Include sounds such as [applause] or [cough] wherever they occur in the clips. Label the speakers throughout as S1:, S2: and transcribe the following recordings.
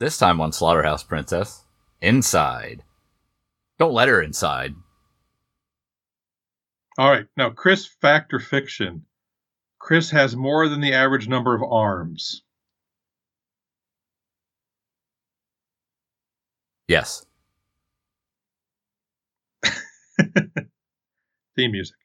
S1: This time on Slaughterhouse Princess, inside. Don't let her inside.
S2: All right. Now, Chris, fact or fiction? Chris has more than the average number of arms.
S1: Yes. [laughs]
S2: Theme music.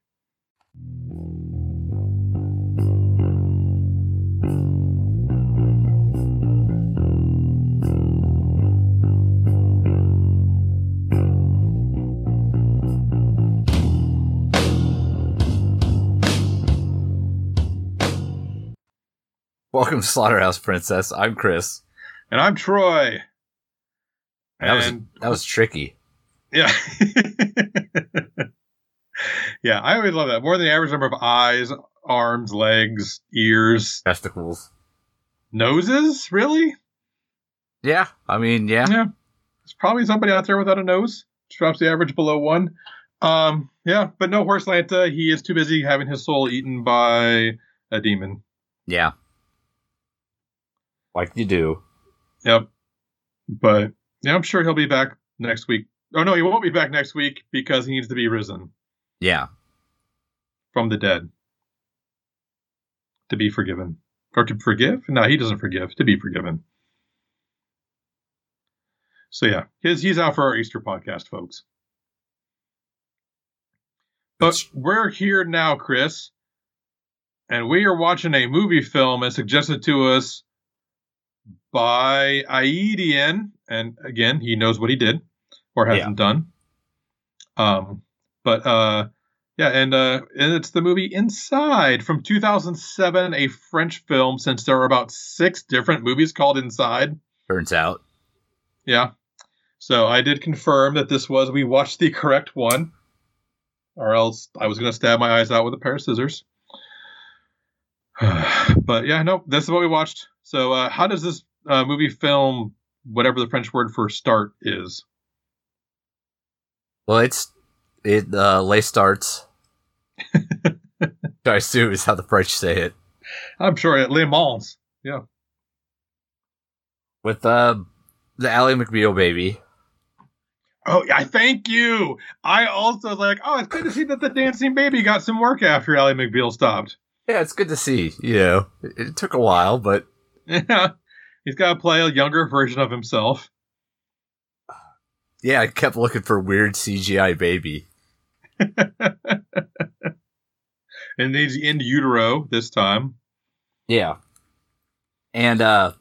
S1: Welcome to Slaughterhouse Princess. I'm Chris.
S2: And I'm Troy.
S1: That was that was tricky.
S2: Yeah. [laughs] yeah, I always love that. More than the average number of eyes, arms, legs, ears,
S1: Testicles.
S2: noses? Really?
S1: Yeah, I mean, yeah.
S2: Yeah. There's probably somebody out there without a nose. Which drops the average below one. Um, yeah, but no horse Lanta. He is too busy having his soul eaten by a demon.
S1: Yeah. Like you do.
S2: Yep. But yeah, I'm sure he'll be back next week. Oh no, he won't be back next week because he needs to be risen
S1: Yeah.
S2: from the dead. To be forgiven. Or to forgive? No, he doesn't forgive. To be forgiven. So yeah, his he's out for our Easter podcast, folks. But we're here now, Chris, and we are watching a movie film as suggested to us by Aidian, and again, he knows what he did or hasn't done. Um, but uh, yeah, and uh, and it's the movie Inside from 2007, a French film. Since there are about six different movies called Inside,
S1: Turns out.
S2: yeah. So I did confirm that this was we watched the correct one, or else I was going to stab my eyes out with a pair of scissors. [sighs] but yeah, no, this is what we watched. So uh, how does this uh, movie film, whatever the French word for start is?
S1: Well, it's it uh lay starts. [laughs] I assume is how the French say it.
S2: I'm sure at Le Mans. Yeah.
S1: With uh the Ally McBeal baby.
S2: Oh, I thank you. I also like, oh, it's good to see that the dancing baby got some work after Ally McBeal stopped.
S1: Yeah, it's good to see. You know, it, it took a while, but
S2: Yeah, [laughs] he's got to play a younger version of himself.
S1: yeah, I kept looking for weird CGI baby. [laughs]
S2: and he's in utero this time.
S1: Yeah. And uh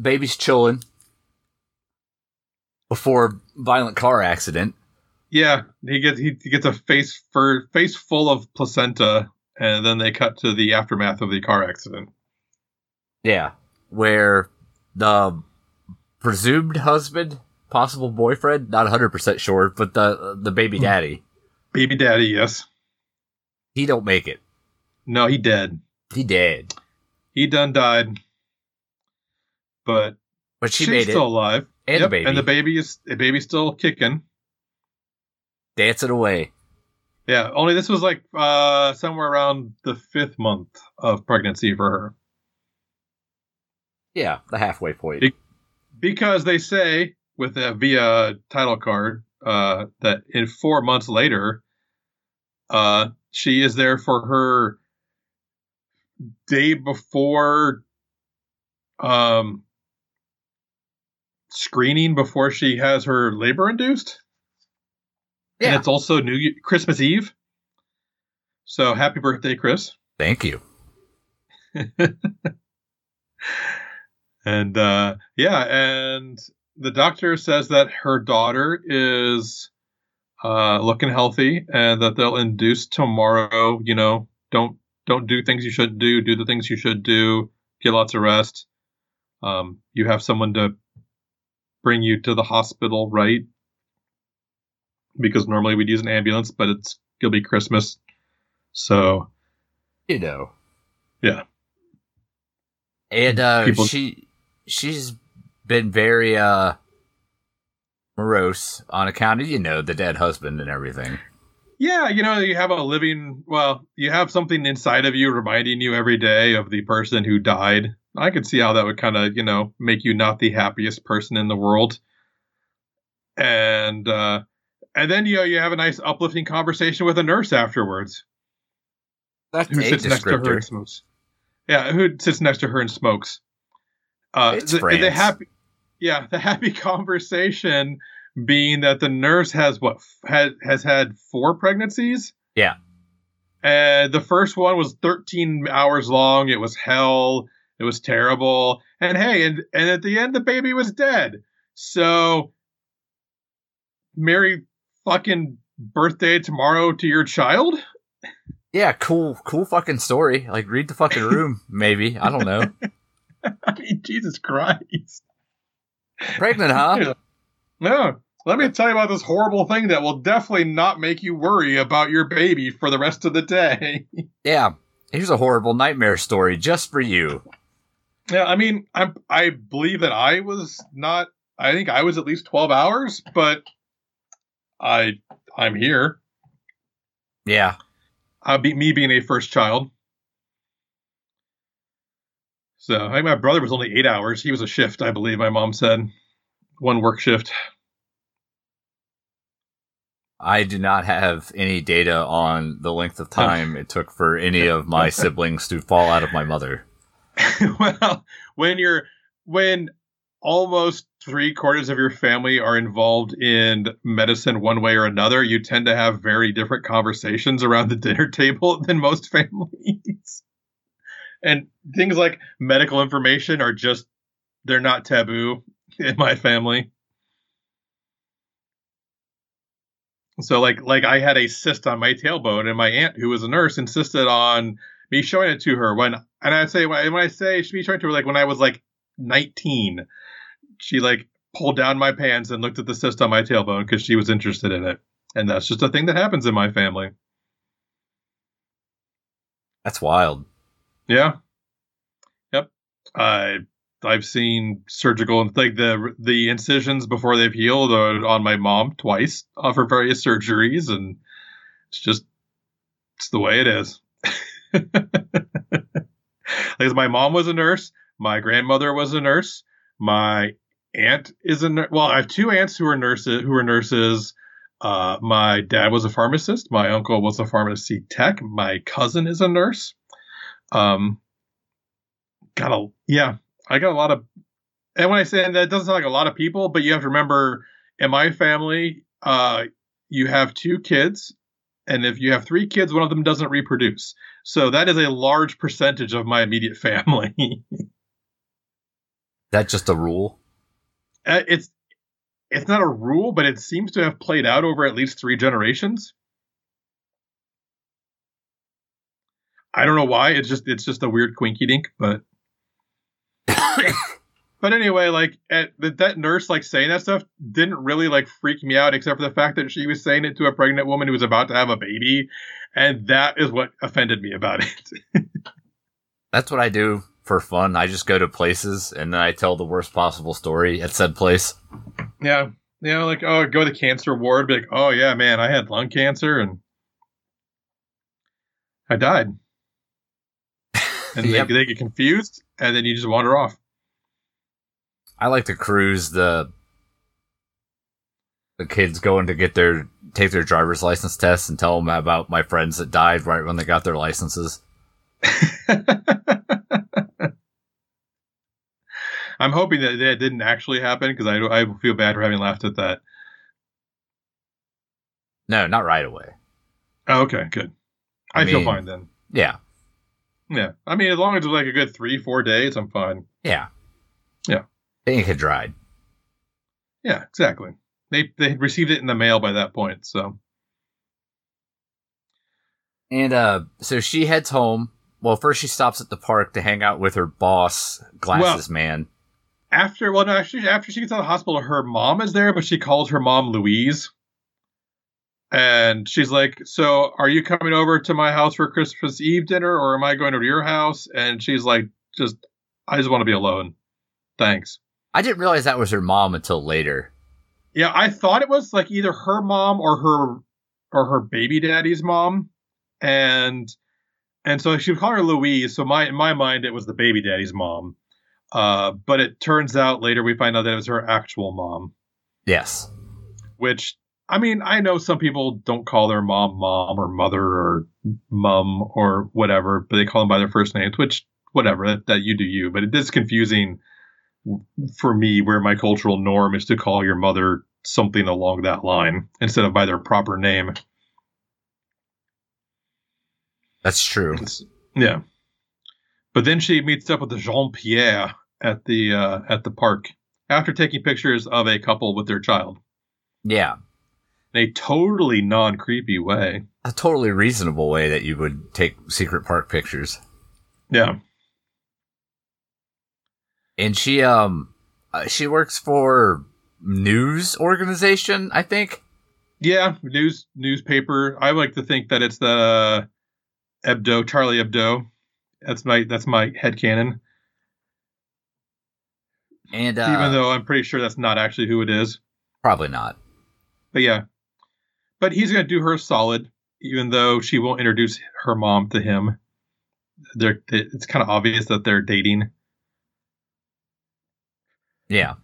S1: baby's chilling before violent car accident.
S2: Yeah, he gets he, gets a face for face full of placenta, and then they cut to the aftermath of the car accident.
S1: Yeah. Where the presumed husband, possible boyfriend, not 100% sure, but the the baby daddy,
S2: Baby daddy, yes.
S1: he don't make it.
S2: No, he dead.
S1: He dead.
S2: He done died. But
S1: But she
S2: she's
S1: made it.
S2: still alive.
S1: And
S2: Yep,
S1: the baby
S2: and the baby is the baby's still kicking.
S1: dancing away.
S2: Yeah, only this was like uh somewhere around the fifth month of pregnancy for her.
S1: Yeah, the halfway point.
S2: Big- Because they say with the via title card uh that in four months later, uh she is there for her day before um screening before she has her labor induced. And it's also New Ye- Christmas Eve. So happy birthday, Chris.
S1: Thank you. [laughs]
S2: And uh, yeah, and the doctor says that her daughter is uh, looking healthy, and that they'll induce tomorrow. You know, don't don't do things you shouldn't do. Do the things you should do. Get lots of rest. Um, you have someone to bring you to the hospital, right? Because normally we'd use an ambulance, but it's gonna be Christmas, so
S1: You know.
S2: Yeah.
S1: And uh
S2: People-
S1: she she's been very uh morose on account of, you know, the dead husband and everything.
S2: Yeah, you know, you have a living, well, you have something inside of you reminding you every day of the person who died I could see how that would kind of, you know, make you not the happiest person in the world. And uh and then you know you have a nice uplifting conversation with a nurse afterwards.
S1: That's
S2: who
S1: a
S2: sits next to her
S1: descriptor.
S2: and smokes. Yeah, who sits next to her and smokes. Uh,
S1: It's
S2: the, the happy, yeah, the happy [laughs] conversation being that the nurse has what f- had has had four pregnancies.
S1: Yeah.
S2: and the first one was 13 hours long. It was hell. It was terrible. And hey, and and at the end, the baby was dead. So, merry fucking birthday tomorrow to your child.
S1: Yeah, cool, cool fucking story. Like, read the fucking room, [laughs] maybe. I don't know. [laughs] [laughs]
S2: I mean, Jesus Christ.
S1: Pregnant, huh? [laughs]
S2: No. Let me tell you about this horrible thing that will definitely not make you worry about your baby for the rest of the day. [laughs]
S1: Yeah. Here's a horrible nightmare story just for you.
S2: yeah, I mean, I I believe that I was not. I think I was at least twelve hours, but I I'm here.
S1: Yeah.
S2: Uh, be, me being a first child. So I think my brother was only eight hours. He was a shift, I believe. My mom said one work shift.
S1: I do not have any data on the length of time it took for any of my [laughs] siblings to fall out of my mother. [laughs]
S2: well, when you're when almost three quarters of your family are involved in medicine one way or another, you tend to have very different conversations around the dinner table [laughs] than most families. And things like medical information are just they're not taboo in my family. So like like I had a cyst on my tailbone, and my aunt, who was a nurse, insisted on me showing it to her when, and I say when I say she be showing to her like when I was like 19, she like pulled down my pants and looked at the cyst on my tailbone because she was interested in it, and that's just a thing that happens in my family.
S1: That's wild.
S2: Yeah, yep. I I've seen surgical and like the the incisions before they've healed on my mom twice uh, for various surgeries, and it's just it's the way it is. [laughs] Because my mom was a nurse, my grandmother was a nurse, my aunt is a nurse. Well, I have two aunts who are nurses. Who are nurses. Uh, my dad was a pharmacist. My uncle was a pharmacy tech. My cousin is a nurse. Um, got a yeah. I got a lot of, and when I say that, it doesn't sound like a lot of people, but you have to remember, in my family, uh, you have two kids, and if you have three kids, one of them doesn't reproduce. So that is a large percentage of my immediate [laughs] family.
S1: That just a rule.
S2: Uh, it's it's not a rule, but it seems to have played out over at least three generations. I don't know why. It's just it's just a weird quinky dink, but [coughs] but anyway, like at, that that nurse like saying that stuff didn't really like freak me out, except for the fact that she was saying it to a pregnant woman who was about to have a baby, and that is what offended me about it. [laughs]
S1: That's what I do for fun. I just go to places and then I tell the worst possible story at said place.
S2: yeah, you know, like oh, go to the cancer ward, be like, oh yeah, man, I had lung cancer and I died, and
S1: Yep.
S2: they, they get confused, and then you just wander off.
S1: I like to cruise the the kids going to get their take their driver's license tests and tell them about my friends that died right when they got their licenses. [laughs]
S2: I'm hoping that that didn't actually happen because I I feel bad for having laughed at that.
S1: No, not right away.
S2: Oh, okay, good. I,
S1: I
S2: feel fine then.
S1: Yeah,
S2: Yeah, I mean, as long as it's like a good three, four days, I'm fine.
S1: yeah,
S2: Yeah.
S1: They ink had dried.
S2: Yeah, exactly. They they had received it in the mail by that point, so
S1: And uh, so she heads home. Well, first she stops at the park to hang out with her boss, Glasses Man.
S2: after well, no, actually, after she gets out of the hospital, her mom is there, but she calls her mom Louise, and she's like, "So, are you coming over to my house for Christmas Eve dinner, or am I going over to your house?" And she's like, "Just, I just want to be alone. Thanks."
S1: I didn't realize that was her mom until later.
S2: Yeah, I thought it was like either her mom or her or her baby daddy's mom, and and so she would call her Louise. So my in my mind, it was the baby daddy's mom. Uh, but it turns out later we find out that it was her actual mom,
S1: Yes.
S2: which I mean, I know some people don't call their mom mom or mother or mum or whatever, but they call them by their first names, which whatever that, that you do you. But it is confusing for me where my cultural norm is to call your mother something along that line instead of by their proper name.
S1: That's true.
S2: It's- yeah. But then she meets up with Jean Pierre at the uh, at the park after taking pictures of a couple with their child
S1: Yeah.
S2: In a totally non creepy way.
S1: A totally reasonable way that you would take secret park pictures.
S2: Yeah.
S1: And she um uh, she works for news organization, I think.
S2: Yeah, news newspaper. I like to think that it's the Hebdo, Charlie Hebdo. That's my that's my head headcanon.
S1: And uh,
S2: Even though I'm pretty sure that's not actually who it is.
S1: probably not.
S2: But yeah. But he's gonna do her solid, even though she won't introduce her mom to him. They're it's kind of obvious that they're dating.
S1: Yeah.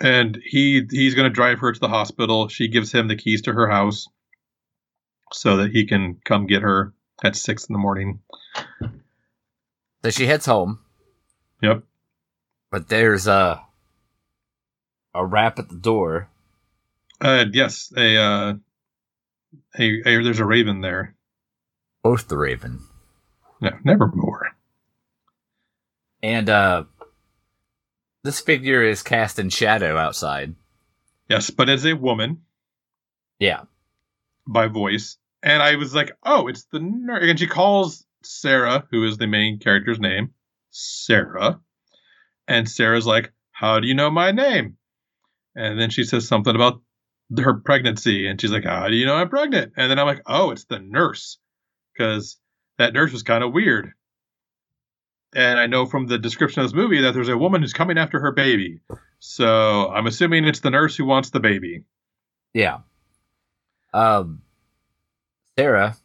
S2: and he he's going to drive her to the hospital. She gives him the keys to her house so that he can come get her at six in the morning.
S1: So she heads home,
S2: Yep.
S1: but there's a a rap at the door.
S2: Uh, yes, a, uh, a, a there's a raven there.
S1: Both the Raven.
S2: No, nevermore.
S1: And uh this figure is cast in shadow outside.
S2: Yes, but as a woman
S1: Yeah.
S2: by voice, and I was like, oh, it's the nurse. And she calls Sarah, who is the main character's name, Sarah, and Sarah's like, how do you know my name? And then she says something about her pregnancy, and she's like, how do you know I'm pregnant? And then I'm like, oh, it's the nurse, because that nurse was kind of weird. And I know from the description of this movie that there's a woman who's coming after her baby. So I'm assuming it's the nurse who wants the baby.
S1: Yeah. Um Sarah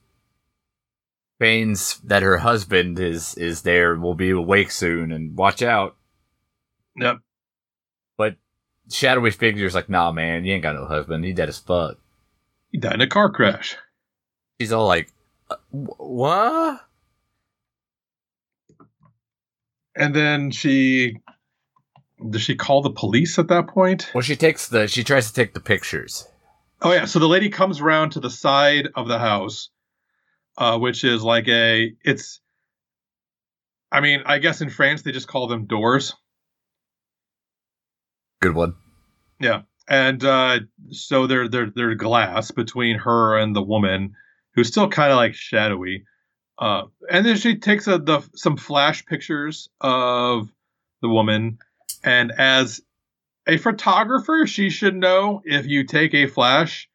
S1: feigns that her husband is is there will be awake soon and watch out.
S2: Yep.
S1: But shadowy figure's like, nah man, you ain't got no husband, he dead as fuck.
S2: He died in a car crash.
S1: She's all like uh, what?
S2: And then she does she call the police at that point?
S1: Well she takes the she tries to take the pictures.
S2: Oh yeah, so the lady comes around to the side of the house, uh, which is like a it's. I mean, I guess in France they just call them doors,
S1: Good one.
S2: And uh, so they're they're they're glass between her and the woman, who's still kind of like shadowy. Uh, and then she takes a, the some flash pictures of the woman, and as a photographer, she should know if you take a flash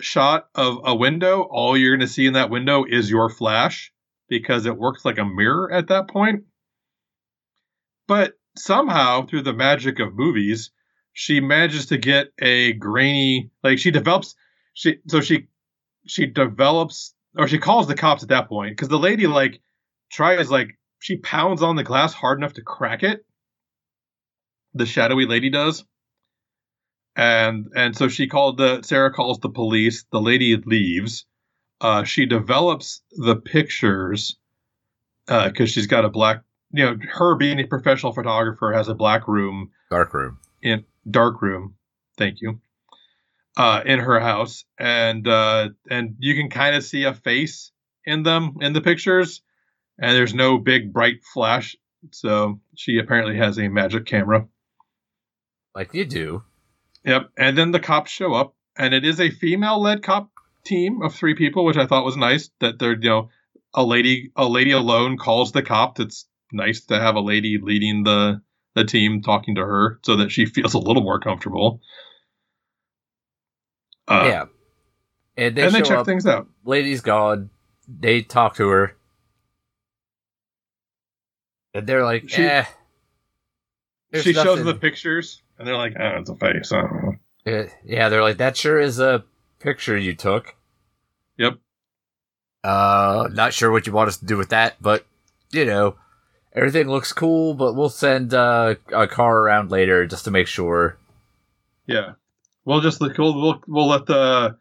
S2: shot of a window, all you're going to see in that window is your flash because it works like a mirror at that point. But somehow, through the magic of movies, she manages to get a grainy, like she develops, she so she she develops or she calls the cops at that point because the lady like tries like she pounds on the glass hard enough to crack it. The shadowy lady does. And and so she called the sarah calls the police the lady leaves. Uh she develops the pictures uh because she's got a black you know her being a professional photographer has a black room.
S1: Dark room.
S2: in dark room thank you uh in her house and uh and you can kind of see a face in them in the pictures and there's no big bright flash so she apparently has a magic camera
S1: Like you do.
S2: Yep. And then the cops show up, and it is a female led cop team of three people, which I thought was nice. That they're, you know, a lady a lady alone calls the cop. It's nice to have a lady leading the the team talking to her so that she [laughs] feels a little more comfortable. Uh,
S1: yeah. And they
S2: and they check
S1: up,
S2: things out.
S1: lady's gone. They talk to her. And they're like,
S2: She-
S1: eh.
S2: she shows them the pictures, and they're like, "Oh, it's a face." I don't know.
S1: Eh, Yeah, they're like, that sure is a picture you took.
S2: Yep.
S1: Uh, not sure what you want us to do with that, but, you know. Everything looks cool, but we'll send uh, a car around later just to make sure.
S2: Yeah, we'll just we'll we'll, we'll let the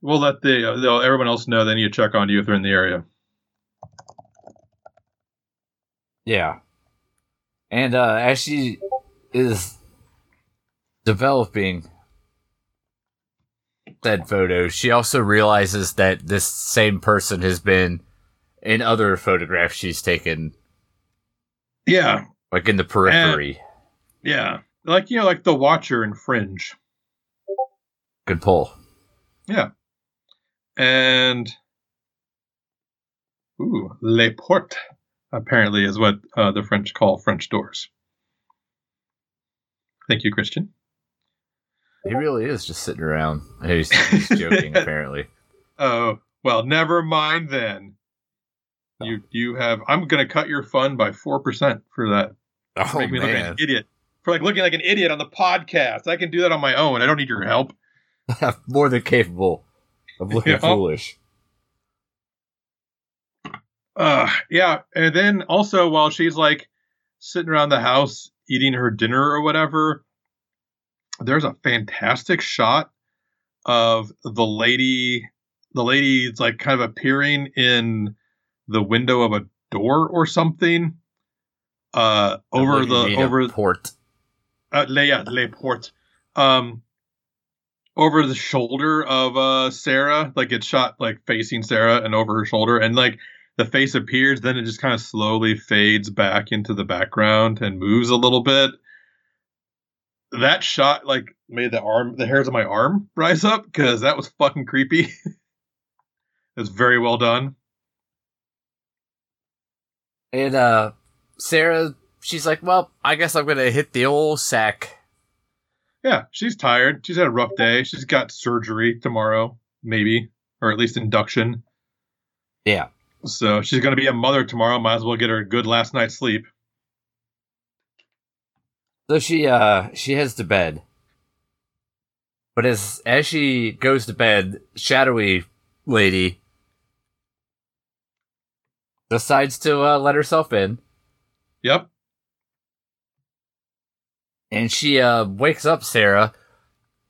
S2: we'll let the uh, everyone else know they need to check on you if they're in the area.
S1: Yeah. And uh, as she is developing said photo, she also realizes that this same person has been in other photographs she's taken,
S2: Yeah,
S1: like in the periphery.
S2: yeah, like you know, like the Watcher and Fringe.
S1: Good pull. Yeah.
S2: And ooh, les portes apparently is what uh, the French call French doors. Thank you, Christian.
S1: He really is just sitting around. He's, he's [laughs] joking, apparently.
S2: Oh well, never mind then. You you have. I'm gonna cut your fun by four percent for that.
S1: Oh
S2: Make me look like an idiot for like looking like an idiot on the podcast. I can do that on my own. I don't need your help. [laughs]
S1: more than capable of looking
S2: Yeah.
S1: foolish.
S2: Uh, yeah, and then also while she's like sitting around the house eating her dinner or whatever, there's a fantastic shot of the lady. The lady's like kind of appearing in the window of a door or something. Uh, over the over
S1: port.
S2: uh, le, yeah, le port. Um, over the shoulder of uh Sarah, like it's shot like facing Sarah and over her shoulder, and like the face appears, then it just kind of slowly fades back into the background and moves a little bit. That shot like made the arm, the hairs of my arm rise up because that was fucking creepy. [laughs] it's very well done.
S1: And uh Sarah, she's like, Well, I guess I'm gonna hit the old sack.
S2: Yeah, she's tired. She's had a rough day. She's got surgery tomorrow, maybe, or at least induction.
S1: Yeah.
S2: So she's going to be a mother tomorrow. Might as well get her a good last night's sleep.
S1: So she uh she heads to bed. But as as she goes to bed, shadowy lady decides to uh, let herself in,
S2: Yep.
S1: and she uh wakes up Sarah.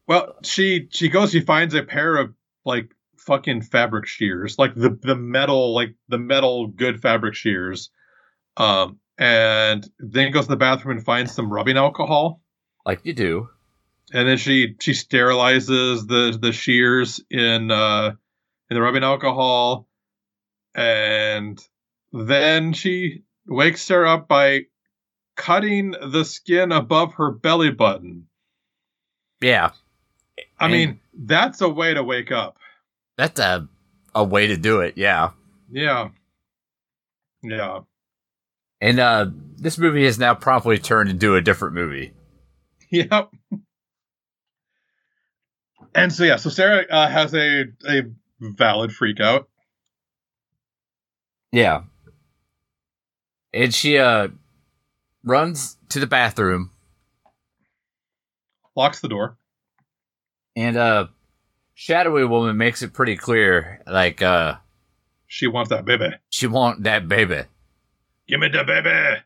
S2: Well, she she goes. She finds a pair of like fucking fabric shears, like the the metal, like the metal good fabric shears. Um, and then goes to the bathroom and finds some rubbing alcohol.
S1: Like you do.
S2: and then she she sterilizes the the shears in uh in the rubbing alcohol and then she wakes her up by cutting the skin above her belly button
S1: Yeah.
S2: i
S1: And-
S2: mean that's a way to wake up
S1: That's a a way to do it, yeah.
S2: yeah yeah
S1: And uh this movie has now promptly turned into a different movie. [laughs]
S2: Yep. And so yeah, so Sarah uh, has a a valid freak out.
S1: Yeah. And she uh runs to the bathroom
S2: locks the door.
S1: and uh shadowy woman makes it pretty clear like uh
S2: She wants that baby.
S1: she want that baby.
S2: Give me the baby.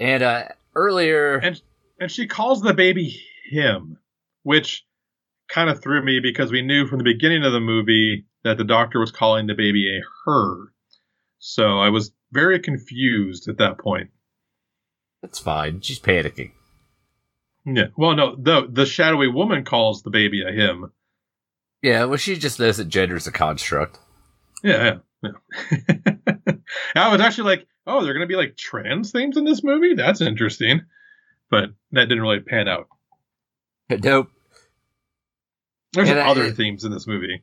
S1: And uh earlier
S2: And and she calls the baby him, which kind of threw me because we knew from the beginning of the movie that the doctor was calling the baby a her. So I was very confused at that point.
S1: that's fine. She's panicking.
S2: Yeah. Well, no, the the shadowy woman calls the baby a him.
S1: Yeah, well she just knows that gender's a construct.
S2: Yeah, yeah. yeah. [laughs] I was actually like, oh, they're gonna be like trans themes in this movie. That's interesting, but that didn't really pan out. [laughs]
S1: Nope.
S2: There's
S1: I-
S2: other themes in this movie.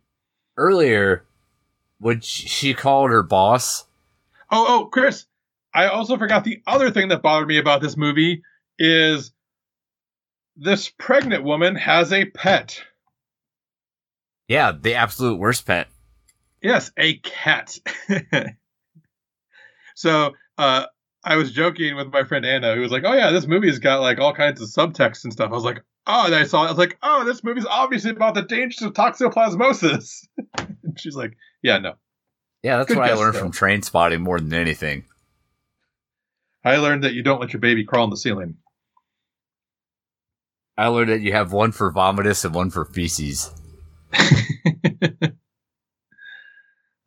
S1: Earlier when sh- she called her boss
S2: Oh, oh, Chris, I also forgot the other thing that bothered me about this movie is this pregnant woman has a pet.
S1: Yeah, the absolute worst pet.
S2: Yes, a cat. [laughs] so, uh, I was joking with my friend Anna, who was like, "Oh yeah, this movie's got like all kinds of subtext and stuff." I was like, "Oh," and I saw, it, I was like, "Oh, this movie's obviously about the dangers of toxoplasmosis." [laughs] and she's like, "Yeah, no,
S1: Yeah, that's
S2: Good
S1: what I learned
S2: though.
S1: from Trainspotting more than anything.
S2: I learned that you don't let your baby crawl on the ceiling.
S1: I learned that you have one for vomitus and one for feces. [laughs]
S2: you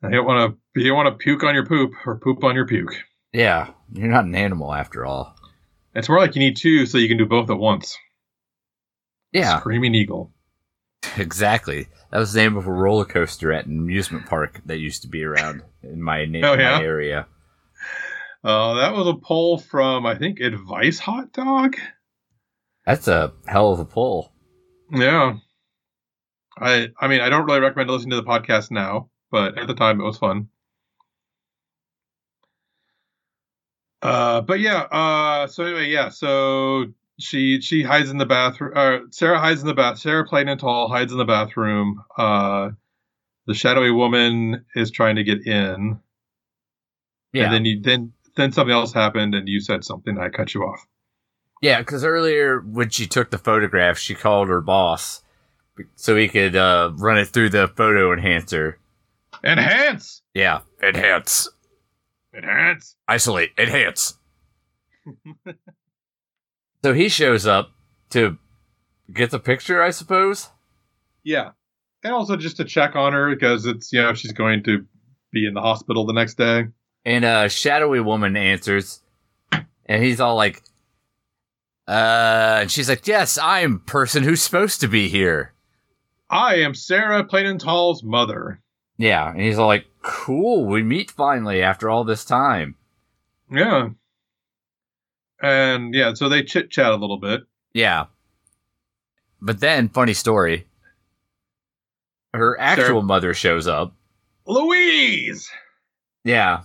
S2: don't want to. You don't want to puke on your poop or poop on your puke.
S1: Yeah, you're not an animal after all.
S2: It's more like you need two so you can do both at once.
S1: Yeah,
S2: Screaming eagle. [laughs]
S1: exactly. That was the name of a roller coaster at an amusement park that used to be around in my, na-
S2: Oh, yeah?
S1: my area.
S2: Uh, that was a poll from I think Advice Hot Dog.
S1: That's a hell of a pull.
S2: Yeah. I I mean I don't really recommend listening to the podcast now, but at the time it was fun. Uh, but yeah. Uh, so anyway, yeah. So she she hides in the bathroom. Uh, Sarah hides in the bath. Sarah Plain Tall hides in the bathroom. Uh, the shadowy woman is trying to get in,
S1: Yeah,
S2: and then you then then something else happened, and you said something. I cut you off.
S1: yeah. Because earlier when she took the photograph, she called her boss so he could uh, run it through the photo enhancer.
S2: Enhance,
S1: Yeah, enhance,
S2: enhance.
S1: isolate, enhance. [laughs] so he shows up to get the picture, I suppose.
S2: Yeah. And also just to check on her because it's, you know, she's going to be in the hospital the next day.
S1: And a shadowy woman answers, and he's all like, "Uh," and she's like, "Yes, I'm person who's supposed to be here."
S2: I am Sarah Plain and Tall's mother.
S1: Yeah, and he's all like, "Cool, we meet finally after all this time."
S2: Yeah. And yeah, so they chit chat a little bit.
S1: Yeah, but then, funny story, her actual
S2: Sarah-
S1: mother shows up.
S2: Louise!
S1: Yeah,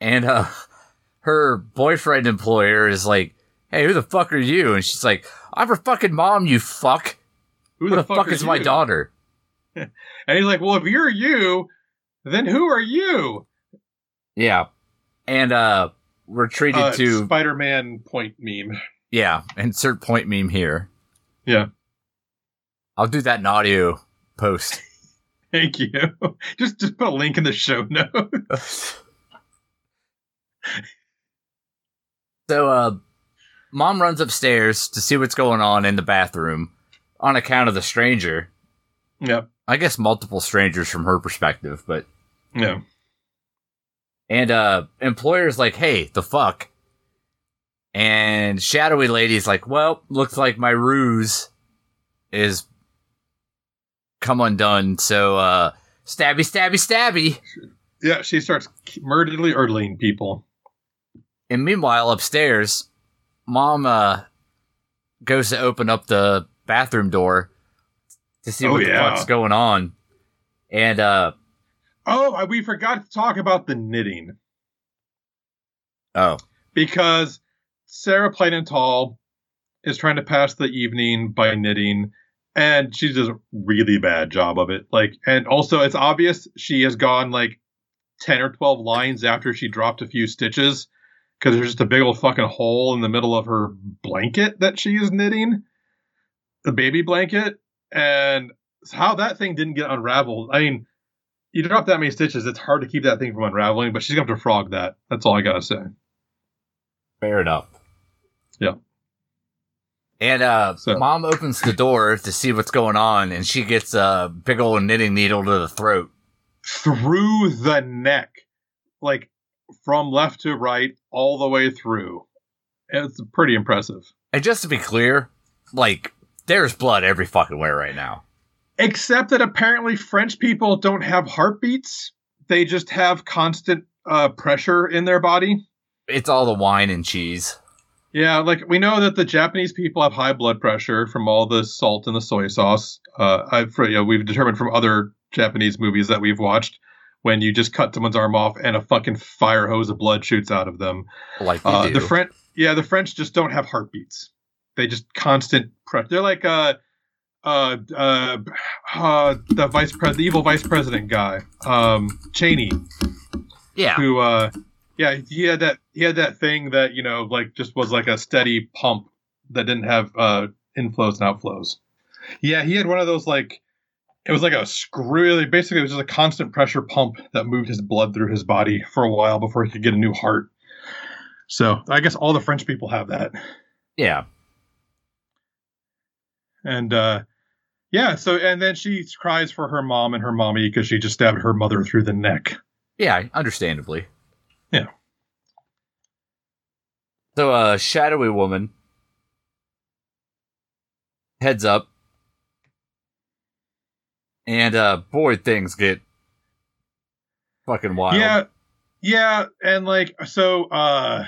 S1: and uh, her boyfriend employer is like, "Hey, who the fuck are you?" And she's like, "I'm her fucking mom, you fuck."
S2: Who
S1: Who the, fuck,
S2: are
S1: is my daughter? [laughs]
S2: And he's like, well, if you're you, then who are you?
S1: Yeah. And uh we're treated
S2: Uh,
S1: to
S2: Spider Man point meme.
S1: yeah, insert point meme here.
S2: Yeah.
S1: I'll do that in audio post. [laughs]
S2: Thank you. [laughs] just just put a link in the show [laughs] notes.
S1: so uh mom runs upstairs to see what's going on in the bathroom on account of the stranger.
S2: yep.
S1: I guess multiple strangers from her perspective, but
S2: Yeah.
S1: And uh employer's like, "Hey, the fuck?" And shadowy lady's like, "Well, looks like my ruse is come undone. So uh stabby stabby stabby."
S2: Yeah, she starts murderly urdling people.
S1: And meanwhile, upstairs, mom uh, goes to open up the bathroom door to see
S2: Oh,
S1: what
S2: yeah.
S1: the fuck's going on. And uh,
S2: Oh, I- we forgot to talk about the knitting
S1: oh,
S2: because Sarah Plain and Tall is trying to pass the evening by knitting, and she does a really bad job of it. Like, and also it's obvious she has gone like ten or twelve lines after she dropped a few stitches because there's just a big old fucking hole in the middle of her blanket that she is knitting, the baby blanket, and how that thing didn't get unraveled. I mean. You drop that many stitches, it's hard to keep that thing from unraveling, but she's gonna have to frog that. That's all I gotta say.
S1: fair enough.
S2: Yeah.
S1: And uh,
S2: So-
S1: mom opens the door to see what's going on, and she gets a big old knitting needle to the throat.
S2: through the neck, like from left to right, all the way through. It's pretty impressive.
S1: And just to be clear, like, there's blood every fucking where right now.
S2: Except that apparently French people don't have heartbeats; they just have constant uh, pressure in their body.
S1: It's all the wine and cheese.
S2: Yeah, like we know that the Japanese people have high blood pressure from all the salt and the soy sauce. Uh, I, for, you know, we've determined from other Japanese movies that we've watched when you just cut someone's arm off and a fucking fire hose of blood shoots out of them.
S1: Like
S2: Uh,
S1: do.
S2: the French, yeah, the French just don't have heartbeats. They just constant pressure. They're like uh, uh, uh, uh, the vice pres, the evil vice president guy, um, Cheney,
S1: yeah.
S2: who, uh, yeah, he had that he had that thing that you know, like just was like a steady pump that didn't have uh inflows and outflows. Yeah, he had one of those like. It was like a screw. Basically, it was just a constant pressure pump that moved his blood through his body for a while before he could get a new heart. So I guess all the French people have that.
S1: Yeah.
S2: And uh, yeah, so and then she cries for her mom and her mommy because she just stabbed her mother through the neck.
S1: Yeah, understandably.
S2: Yeah.
S1: So, uh, shadowy woman heads up, and uh, boy, things get fucking wild.
S2: Yeah, yeah, and like so, uh,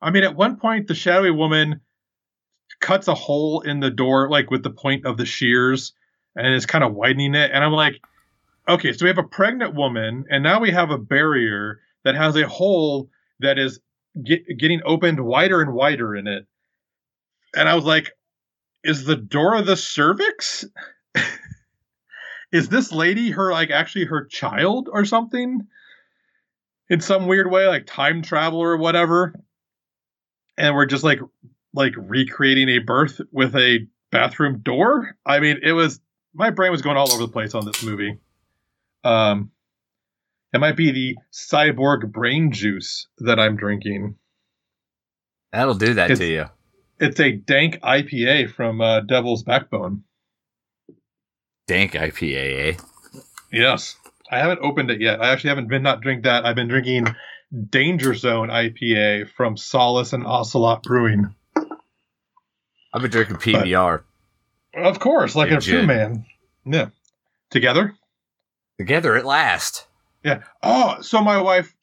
S2: I mean, at one point, the shadowy woman cuts a hole in the door, like with the point of the shears, and is kind of widening it. And I'm like, okay, so we have a pregnant woman, and now we have a barrier that has a hole that is get, getting opened wider and wider in it. And I was like, is the door of the cervix? [laughs] is this lady her like actually her child or something? In some weird way, like time travel or whatever. And we're just like like recreating a birth with a bathroom door. I mean, it was my brain was going all over the place on this movie. Um, it might be the cyborg brain juice that I'm drinking.
S1: That'll do that
S2: It's-
S1: to you.
S2: It's a dank IPA from uh, Devil's Backbone.
S1: Dank IPA, eh?
S2: Yes, I haven't opened it yet. I actually haven't been not drink that. I've been drinking Danger Zone IPA from Solace and Ocelot Brewing.
S1: I've been drinking PBR.
S2: Of course, like a true man. Yeah, together.
S1: Together at last.
S2: Yeah. Oh, so my wife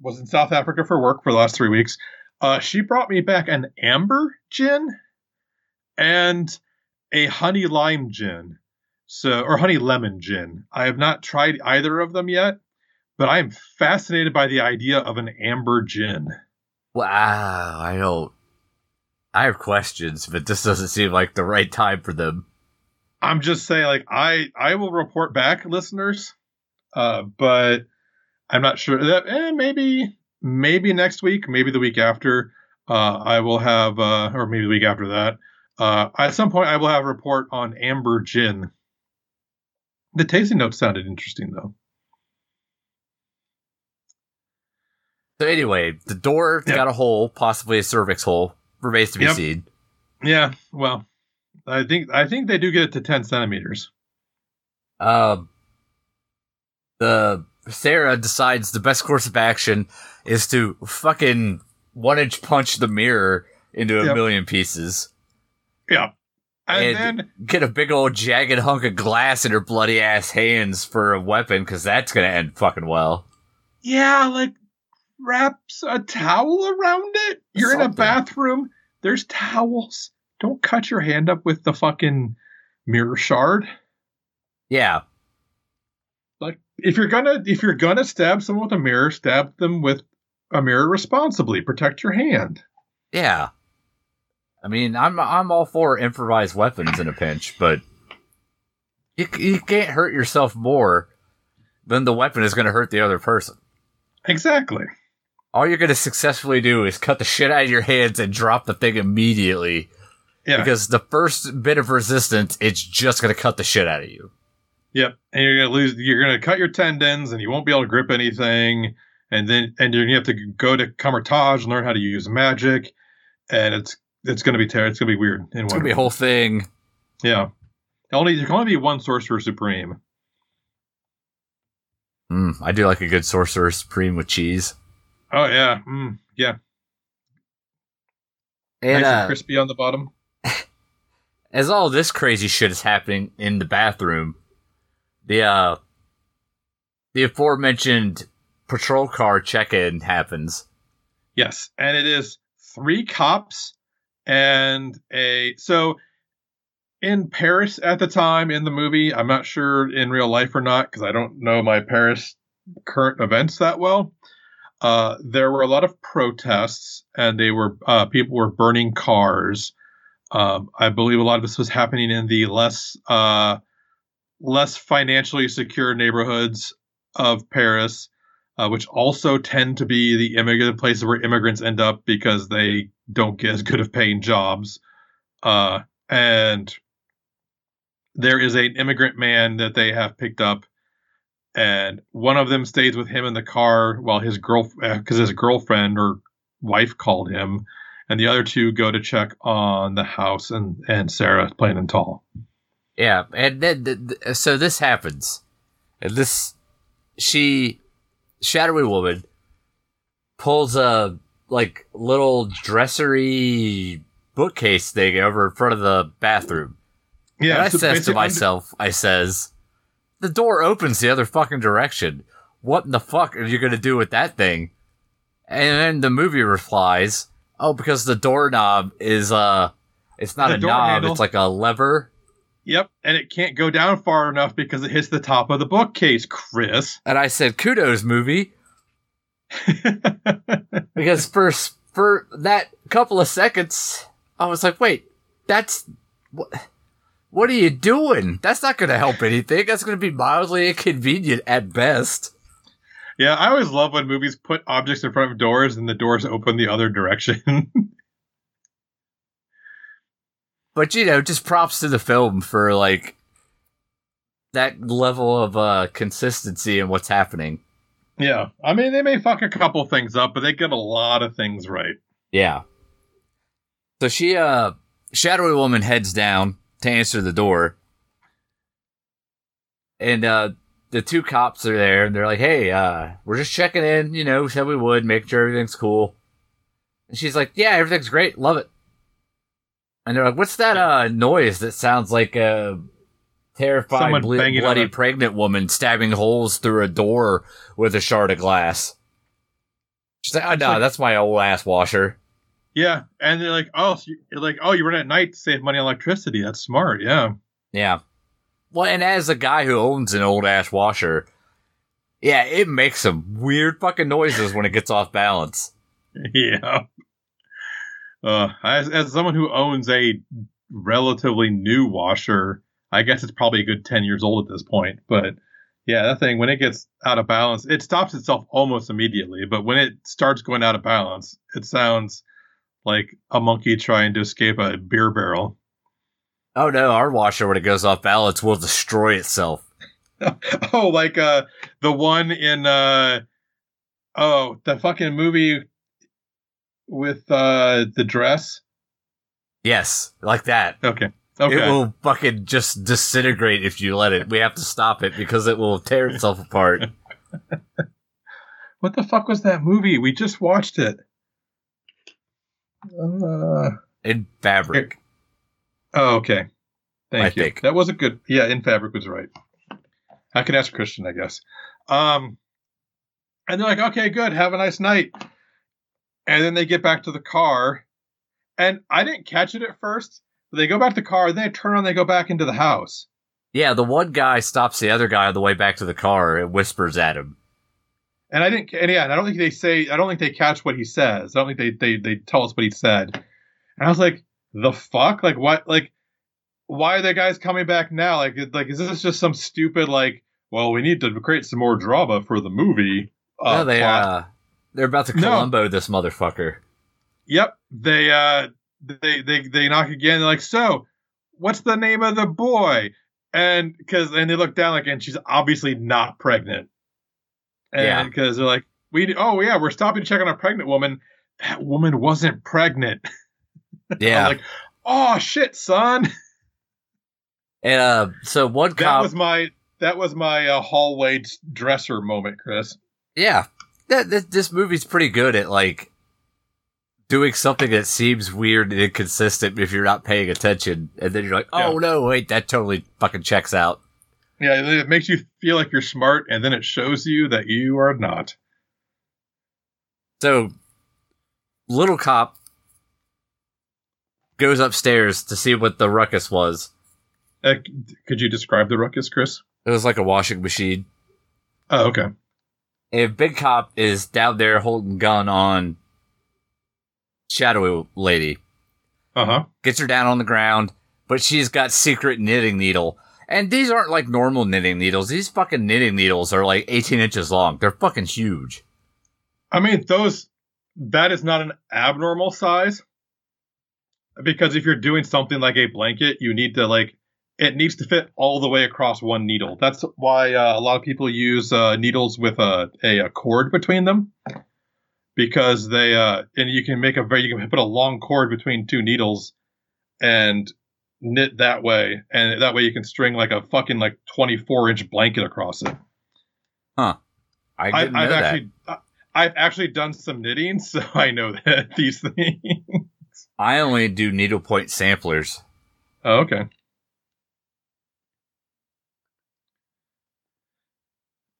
S2: was in South Africa for work for the last three weeks. Uh, she brought me back an amber gin and a honey lime gin. So, or honey lemon gin. I have not tried either of them yet, but I am fascinated by the idea of an amber gin.
S1: Wow, I don't. I have questions, but this doesn't seem like the right time for them.
S2: I'm just saying, like, I I will report back, listeners. Uh, but I'm not sure that eh, maybe maybe next week, maybe the week after, uh, I will have, uh, or maybe the week after that. Uh, at some point, I will have a report on amber gin. The tasting notes sounded interesting, though.
S1: So anyway, the door
S2: Yep.
S1: got a hole, possibly a cervix hole. Remains to be
S2: Yep.
S1: seen.
S2: Yeah, well, I think I think they do get it to 10 centimeters.
S1: Um, the Sarah decides the best course of action is to fucking one inch punch the mirror into a
S2: Yep.
S1: million pieces.
S2: Yeah, and,
S1: And-
S2: then
S1: Get a big old jagged hunk of glass in her bloody ass hands for a weapon, because that's gonna end fucking well.
S2: Yeah, like wraps a towel around it. You're in a bathroom. There's towels. Don't cut your hand up with the fucking mirror shard.
S1: Yeah,
S2: Like if you're gonna if you're gonna stab someone with a mirror, stab them with a mirror responsibly. Protect your hand.
S1: yeah. I mean, I'm I'm all for improvised weapons in a pinch, but you you can't hurt yourself more than the weapon is gonna hurt the other person.
S2: Exactly.
S1: All you're going to successfully do is cut the shit out of your hands and drop the thing immediately.
S2: Yeah.
S1: Because the first bit of resistance, it's just going to cut the shit out of you.
S2: Yep. And you're gonna lose. You're gonna cut your tendons, and you won't be able to grip anything. And then and you're gonna have to go to Kamar-Taj and learn how to use magic. And it's it's gonna be terrible. It's gonna be weird. And
S1: It's going to be a whole thing.
S2: Yeah. Only there can only be one sorcerer supreme.
S1: Mm, I do like a good sorcerer supreme with cheese.
S2: Oh yeah. Mm, yeah.
S1: And
S2: nice and
S1: uh,
S2: crispy on the bottom. [laughs]
S1: as all this crazy shit is happening in the bathroom, the uh, the aforementioned patrol car check-in happens.
S2: Yes. And it is three cops and a so in Paris at the time in the movie, I'm not sure in real life or not, because I don't know my Paris current events that well. Uh, there were a lot of protests, and they were uh, people were burning cars. Um, I believe a lot of this was happening in the less uh, less financially secure neighborhoods of Paris, uh, which also tend to be the immigrant places where immigrants end up because they don't get as good of paying jobs. Uh, and there is an immigrant man that they have picked up and one of them stays with him in the car while his girl uh, because his girlfriend or wife called him, and the other two go to check on the house and and Sarah playing and tall.
S1: Yeah, and then th- th- so this happens, and this she shadowy woman pulls a like little dressery bookcase thing over in front of the bathroom.
S2: Yeah,
S1: and I
S2: so
S1: says to myself, I says, the door opens the other fucking direction. What in the fuck are you gonna do with that thing? And then the movie replies, oh, because the doorknob is uh, it's not
S2: The
S1: a knob,
S2: handle.
S1: it's like a lever.
S2: Yep, and it can't go down far enough because it hits the top of the bookcase, Chris.
S1: And I said, kudos, movie. [laughs] Because for for that couple of seconds, I was like, "Wait, that's what? What are you doing? That's not going to help anything. That's going to be mildly inconvenient at best."
S2: yeah, I always love when movies put objects in front of doors and the doors open the other direction. [laughs]
S1: But you know, just props to the film for like that level of uh consistency in what's happening.
S2: yeah, I mean they may fuck a couple things up, but they get a lot of things right.
S1: Yeah. So she, uh, shadowy woman heads down to answer the door. And, uh, the two cops are there and they're like, Hey, uh, we're just checking in, you know, said we would, make sure everything's cool. And she's like, Yeah, everything's great. Love it. And they're like, What's that, uh, noise that sounds like a terrified,
S2: Someone
S1: ble- bloody
S2: a-
S1: pregnant woman stabbing holes through a door with a shard of glass? She's like, Oh, no,
S2: like-
S1: that's my old ass washer.
S2: Yeah, and they're like, oh, so you- you're like, oh, you run at night to save money on electricity. That's smart. Yeah,
S1: Yeah. Well, and as a guy who owns an old ass washer, yeah, it makes some weird fucking noises when it gets off balance. [laughs]
S2: yeah. Uh, as as someone who owns a relatively new washer, I guess it's probably a good ten years old at this point. But yeah, that thing when it gets out of balance, it stops itself almost immediately. But when it starts going out of balance, it sounds like a monkey trying to escape a beer barrel.
S1: Oh no, our washer when it goes off balance will destroy itself. [laughs]
S2: oh, like uh the one in uh oh the fucking movie with uh the dress.
S1: Yes, like that.
S2: Okay. Okay.
S1: It will fucking just disintegrate if you let it. We have to stop it because it will tear itself apart. [laughs]
S2: what the fuck was that movie? We just watched it. Uh,
S1: In fabric.
S2: oh, okay. Thank
S1: I
S2: you.
S1: think.
S2: That was a good. Yeah, in fabric was right. I can ask Christian, I guess. Um, and they're like, okay, good, have a nice night. And then they get back to the car, and I didn't catch it at first. But they go back to the car, then they turn around, they go back into the house.
S1: Yeah, the one guy stops the other guy on the way back to the car and whispers at him.
S2: And I didn't, and yeah, and I don't think they say, I don't think they catch what he says. I don't think they they they tell us what he said. And I was like, the fuck, like what, like, why are the guys coming back now? Like, like is this just some stupid like, well, we need to create some more drama for the movie? Uh,
S1: no, they
S2: plot?
S1: uh they're about to
S2: No.
S1: Columbo this motherfucker.
S2: Yep, they uh, they they they knock again. They're like, so, what's the name of the boy? And because and they look down like, and she's obviously not pregnant. And
S1: Yeah.
S2: because they're like, we oh yeah, we're stopping to check on a pregnant woman. That woman wasn't pregnant. [laughs]
S1: Yeah.
S2: Like, oh shit, son.
S1: and uh so one
S2: That
S1: cop
S2: was my that was my uh, hallway dresser moment, Chris.
S1: Yeah, that, that this movie's pretty good at like doing something that seems weird and inconsistent if you're not paying attention, and then you're like, "Oh
S2: Yeah.
S1: no, wait, that totally fucking checks out."
S2: Yeah, it makes you feel like you're smart, and then it shows you that you are not.
S1: So, little cop goes upstairs to see what the ruckus was.
S2: Uh, could you describe the ruckus, Chris?
S1: It was like a washing machine,
S2: Oh, okay.
S1: and big cop is down there holding gun on shadowy lady.
S2: Uh huh.
S1: gets her down on the ground, but she's got secret knitting needle. And these aren't like normal knitting needles. These fucking knitting needles are like 18 inches long. They're fucking huge.
S2: I mean, those that is not an abnormal size because if you're doing something like a blanket, you need to like it needs to fit all the way across one needle. That's why uh, a lot of people use uh, needles with a, a, a cord between them because they uh, and you can make a very you can put a long cord between two needles and knit that way, and that way you can string like a fucking like twenty four inch blanket across it.
S1: Huh. I
S2: I,
S1: didn't
S2: I've
S1: know that.
S2: actually I've actually done some knitting, [laughs] so I know that [laughs] these things.
S1: I only do needlepoint samplers.
S2: oh, okay.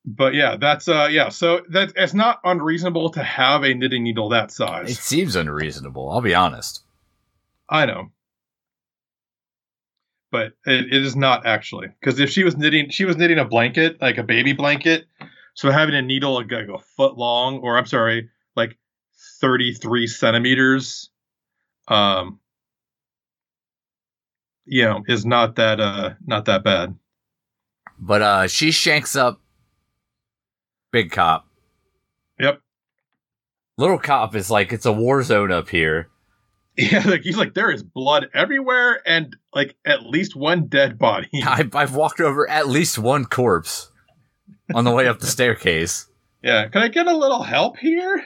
S2: But yeah, that's uh yeah, so that it's not unreasonable to have a knitting needle that size.
S1: It seems unreasonable. I'll be honest.
S2: I know. But it, it is not actually because if she was knitting, she was knitting a blanket, like a baby blanket. So having a needle like a foot long, or I'm sorry, like 33 centimeters, um, you know, is not that uh not that bad.
S1: But uh, she shanks up Big Cop.
S2: Yep.
S1: Little Cop is like, it's a war zone up here. [laughs]
S2: Yeah, like he's like there is blood everywhere and like at least one dead body. [laughs]
S1: I, I've walked over at least one corpse on the way up the [laughs] staircase.
S2: yeah, can I get a little help here?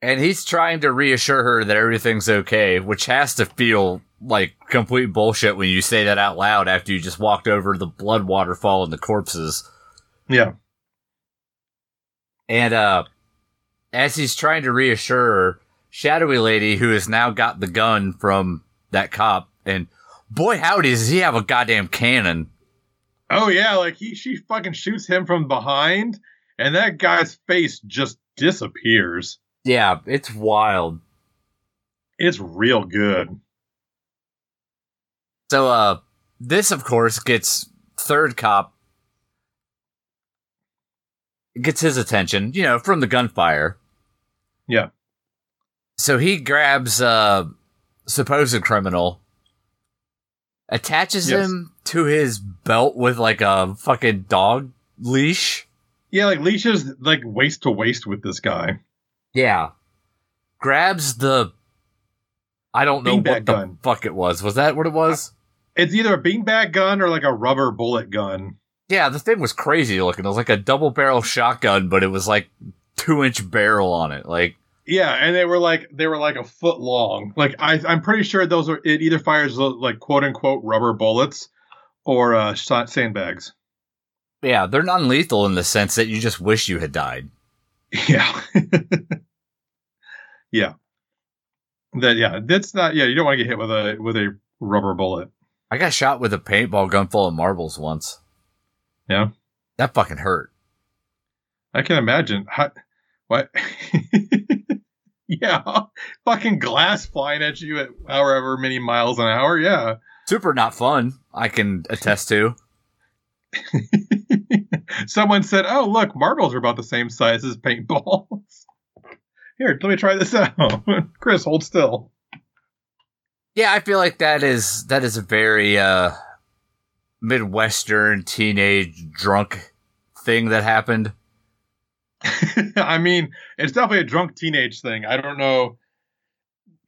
S1: And he's trying to reassure her that everything's okay, which has to feel like complete bullshit when you say that out loud after you just walked over the blood waterfall and the corpses.
S2: Yeah.
S1: And uh as he's trying to reassure her, Shadowy Lady, who has now got the gun from that cop, and boy howdy does he have a goddamn cannon.
S2: Oh yeah, like he she fucking shoots him from behind, and that guy's face just disappears.
S1: Yeah, it's wild.
S2: It's real good.
S1: So uh this of course gets third cop gets his attention, you know, from the gunfire.
S2: Yeah.
S1: So he grabs a supposed criminal, attaches
S2: Yes.
S1: him to his belt with like a fucking dog leash.
S2: Yeah, like leashes like waist to waist with this guy.
S1: Yeah. Grabs the I don't know what the
S2: gun.
S1: fuck it was. Was that what it was?
S2: It's either a beanbag gun or like a rubber bullet gun.
S1: Yeah, the thing was crazy looking. It was like a double barrel shotgun, but it was like two inch barrel on it. Like
S2: Yeah, and they were like they were like a foot long. Like I, I'm pretty sure those are it either fires like quote unquote rubber bullets or uh, sandbags.
S1: Yeah, they're non lethal in the sense that you just wish you had died.
S2: Yeah, [laughs] yeah. That yeah, that's not yeah. You don't want to get hit with a with a rubber bullet.
S1: I got shot with a paintball gun full of marbles once.
S2: Yeah.
S1: That fucking hurt.
S2: I can imagine. How, what? [laughs] yeah, [laughs] fucking glass flying at you at however many miles an hour. Yeah.
S1: Super not fun, I can attest to. [laughs]
S2: Someone said, "Oh, look, marbles are about the same size as paintballs." [laughs] Here, let me try this out. Chris, hold still.
S1: Yeah, I feel like that is that is a very uh Midwestern teenage drunk thing that happened. [laughs]
S2: I mean, it's definitely a drunk teenage thing. I don't know.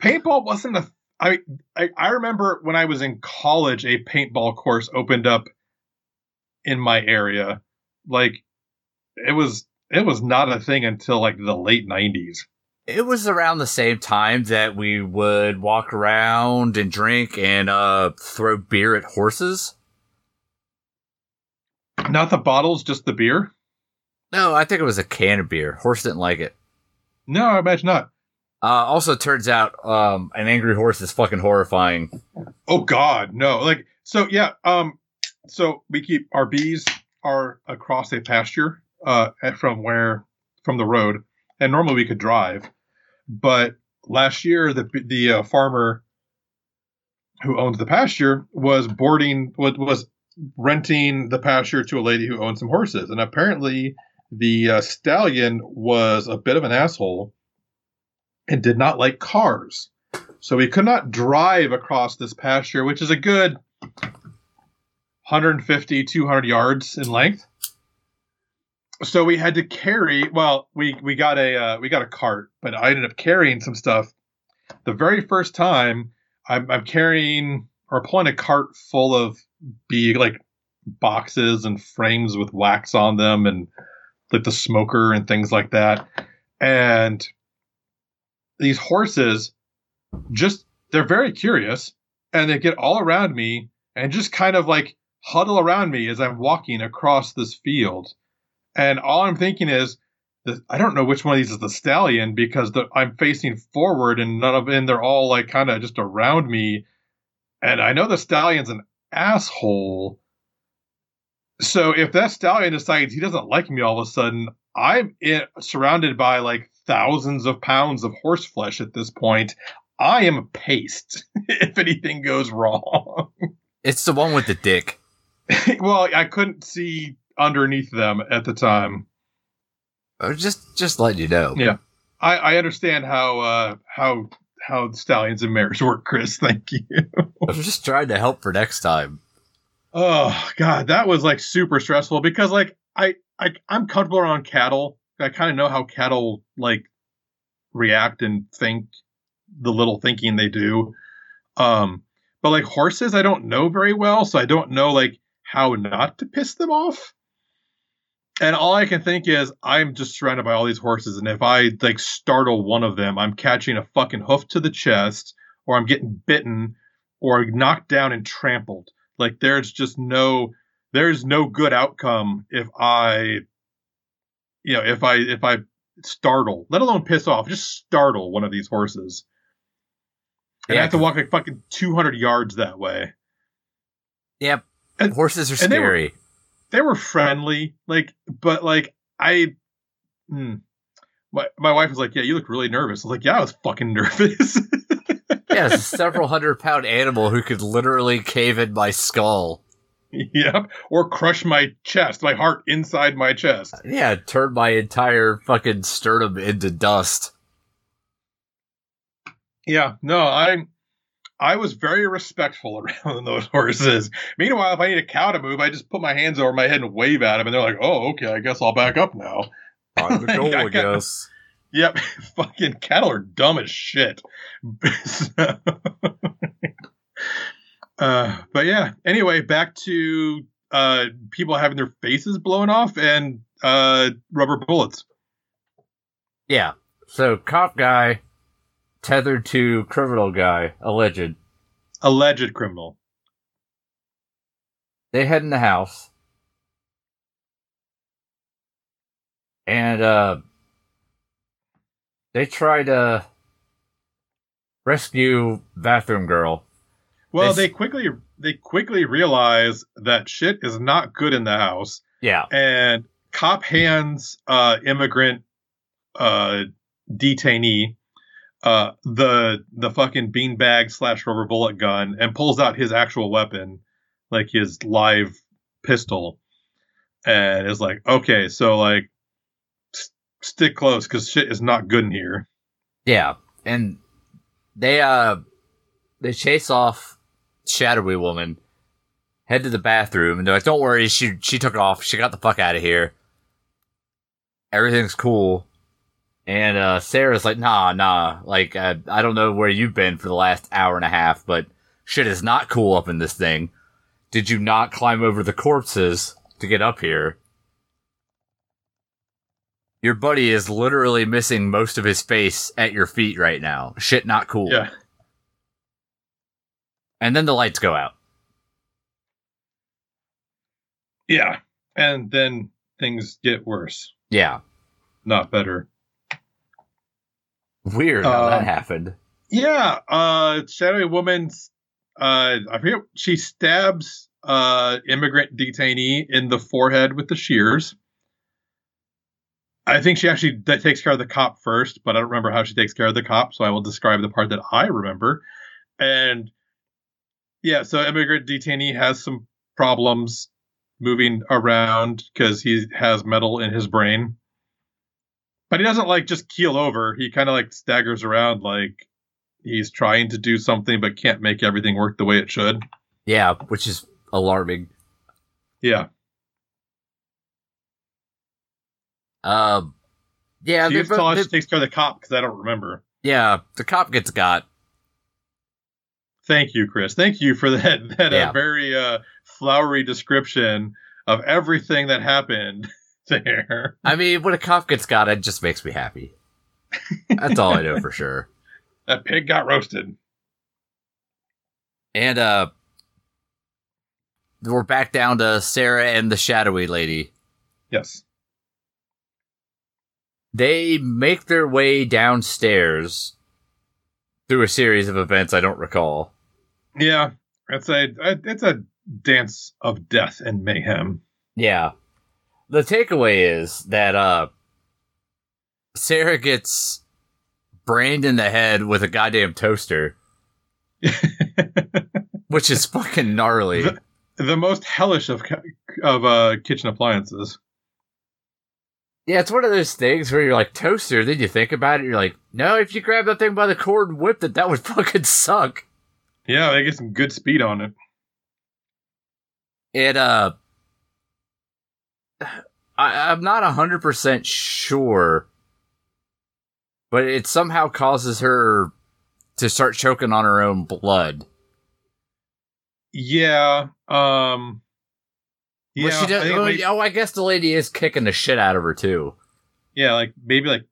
S2: Paintball wasn't a. I, I I remember when I was in college, a paintball course opened up in my area. Like, it was it was not a thing until like the late '90s.
S1: It was around the same time that we would walk around and drink and uh throw beer at horses.
S2: Not the bottles, just the beer.
S1: No, I think it was a can of beer. Horse didn't like it.
S2: No, I imagine not.
S1: Uh, also turns out um, an angry horse is fucking horrifying.
S2: Oh God, no! Like so, yeah. Um, so we keep our bees are across a pasture uh at- from where from the road, and normally we could drive, but last year the the uh, farmer who owns the pasture was boarding was was renting the pasture to a lady who owned some horses, and apparently the uh, stallion was a bit of an asshole and did not like cars. So we could not drive across this pasture, which is a good 150, 200 yards in length. So we had to carry. Well, we we got a uh, we got a cart, but I ended up carrying some stuff. The very first time, I'm, I'm carrying or pulling a cart full of be like boxes and frames with wax on them and like the smoker and things like that. And these horses just they're very curious and they get all around me and just kind of like huddle around me as I'm walking across this field. And all I'm thinking is, I don't know which one of these is the stallion because the, I'm facing forward and none of and they're all like kind of just around me. And I know the stallion's an asshole. So if that stallion decides he doesn't like me all of a sudden, I'm in, surrounded by like thousands of pounds of horse flesh at this point. I am a paste [laughs] if anything goes wrong.
S1: It's the one with the dick. [laughs]
S2: well, I couldn't see underneath them at the time.
S1: Uh, just just let you know.
S2: Yeah, I, I understand how uh, how how stallions and mares work, Chris. [laughs] Thank you.
S1: I'm just trying to help for next time.
S2: Oh God, that was like super stressful because like I I I'm comfortable around cattle. I kind of know how cattle like react and think the little thinking they do. Um, but like horses, I don't know very well, so I don't know like how not to piss them off. And all I can think is I'm just surrounded by all these horses, and if I like startle one of them, I'm catching a fucking hoof to the chest, or I'm getting bitten, or knocked down and trampled. Like there's just no there's no good outcome if I you know, if I if I startle, let alone piss off, just startle one of these horses. And yeah, I have to walk like fucking 200 yards that way.
S1: Yep. And, Horses are scary.
S2: They were, they were, friendly, like, but like I, hmm, my my wife was like, "Yeah, you look really nervous." I was like, "Yeah, I was fucking [laughs] nervous."
S1: Yeah, it's a several hundred pound animal who could literally cave in my skull.
S2: Yep, or crush my chest, my heart inside my chest.
S1: Yeah, turn my entire fucking sternum into dust.
S2: Yeah, no, I I was very respectful [laughs] around those horses. Meanwhile, if I need a cow to move, I just put my hands over my head and wave at them, and they're like, "Oh, okay, I guess I'll back up now."
S1: I'm the [laughs] goal, I guess.
S2: Yep, [laughs] fucking cattle are dumb as shit. [laughs] [laughs] uh, but yeah. Anyway, back to uh, people having their faces blown off and uh, rubber bullets.
S1: Yeah. So cop guy tethered to criminal guy, alleged.
S2: Alleged criminal.
S1: They head in the house. And uh they try to rescue bathroom girl.
S2: Well, they, they quickly they quickly realize that shit is not good in the house.
S1: Yeah.
S2: And cop hands uh immigrant uh detainee uh, the the fucking beanbag slash rubber bullet gun and pulls out his actual weapon, like his live pistol, and is like, okay, so like, stick close because shit is not good in here.
S1: Yeah, and they uh they chase off shadowy woman, head to the bathroom, and they're like, "Don't worry, she she took off. She got the fuck out of here. Everything's cool." And uh, Sarah's like, nah, nah. Like, uh, I don't know where you've been for the last hour and a half, but shit is not cool up in this thing. Did you not climb over the corpses to get up here? Your buddy is literally missing most of his face at your feet right now. Shit, not cool.
S2: Yeah.
S1: And then the lights go out.
S2: Yeah. And then things get worse.
S1: Yeah.
S2: Not better.
S1: Weird how uh, that happened.
S2: Yeah, uh, shadowy woman. Uh, I forget. She stabs uh immigrant detainee in the forehead with the shears. I think she actually that takes care of the cop first, but I don't remember how she takes care of the cop, so I will describe the part that I remember. And yeah, so immigrant detainee has some problems moving around because he has metal in his brain but he doesn't like just keel over. He kind of like staggers around like he's trying to do something but can't make everything work the way it should.
S1: Yeah, which is alarming.
S2: Yeah.
S1: Um. Yeah,
S2: she tell us she takes care of the cop because I don't remember.
S1: Yeah, the cop gets got.
S2: Thank you, Chris. Thank you for that [laughs] that
S1: Yeah.
S2: uh, very uh, flowery description of everything that happened [laughs] there.
S1: I mean, when a cop gets got, it just makes me happy. That's all I know for sure. [laughs]
S2: That pig got roasted.
S1: And uh we're back down to Sarah and the shadowy lady.
S2: Yes.
S1: They make their way downstairs through a series of events I don't recall.
S2: Yeah. It's a it's a dance of death and mayhem.
S1: Yeah. The takeaway is that uh Sarah gets brained in the head with a goddamn toaster, [laughs] which is fucking gnarly.
S2: the most hellish of of uh, kitchen appliances.
S1: Yeah, it's one of those things where you're like, toaster, then you think about it, you're like, no, if you grab that thing by the cord and whipped it, that would [laughs] fucking suck.
S2: Yeah, they get some good speed on it.
S1: It, uh, I, I'm not 100% sure, but it somehow causes her to start choking on her own blood.
S2: Yeah. Um. Yeah.
S1: Well, she does,
S2: I
S1: oh, oh, I guess the lady is kicking the shit out of her too.
S2: yeah. Like maybe like.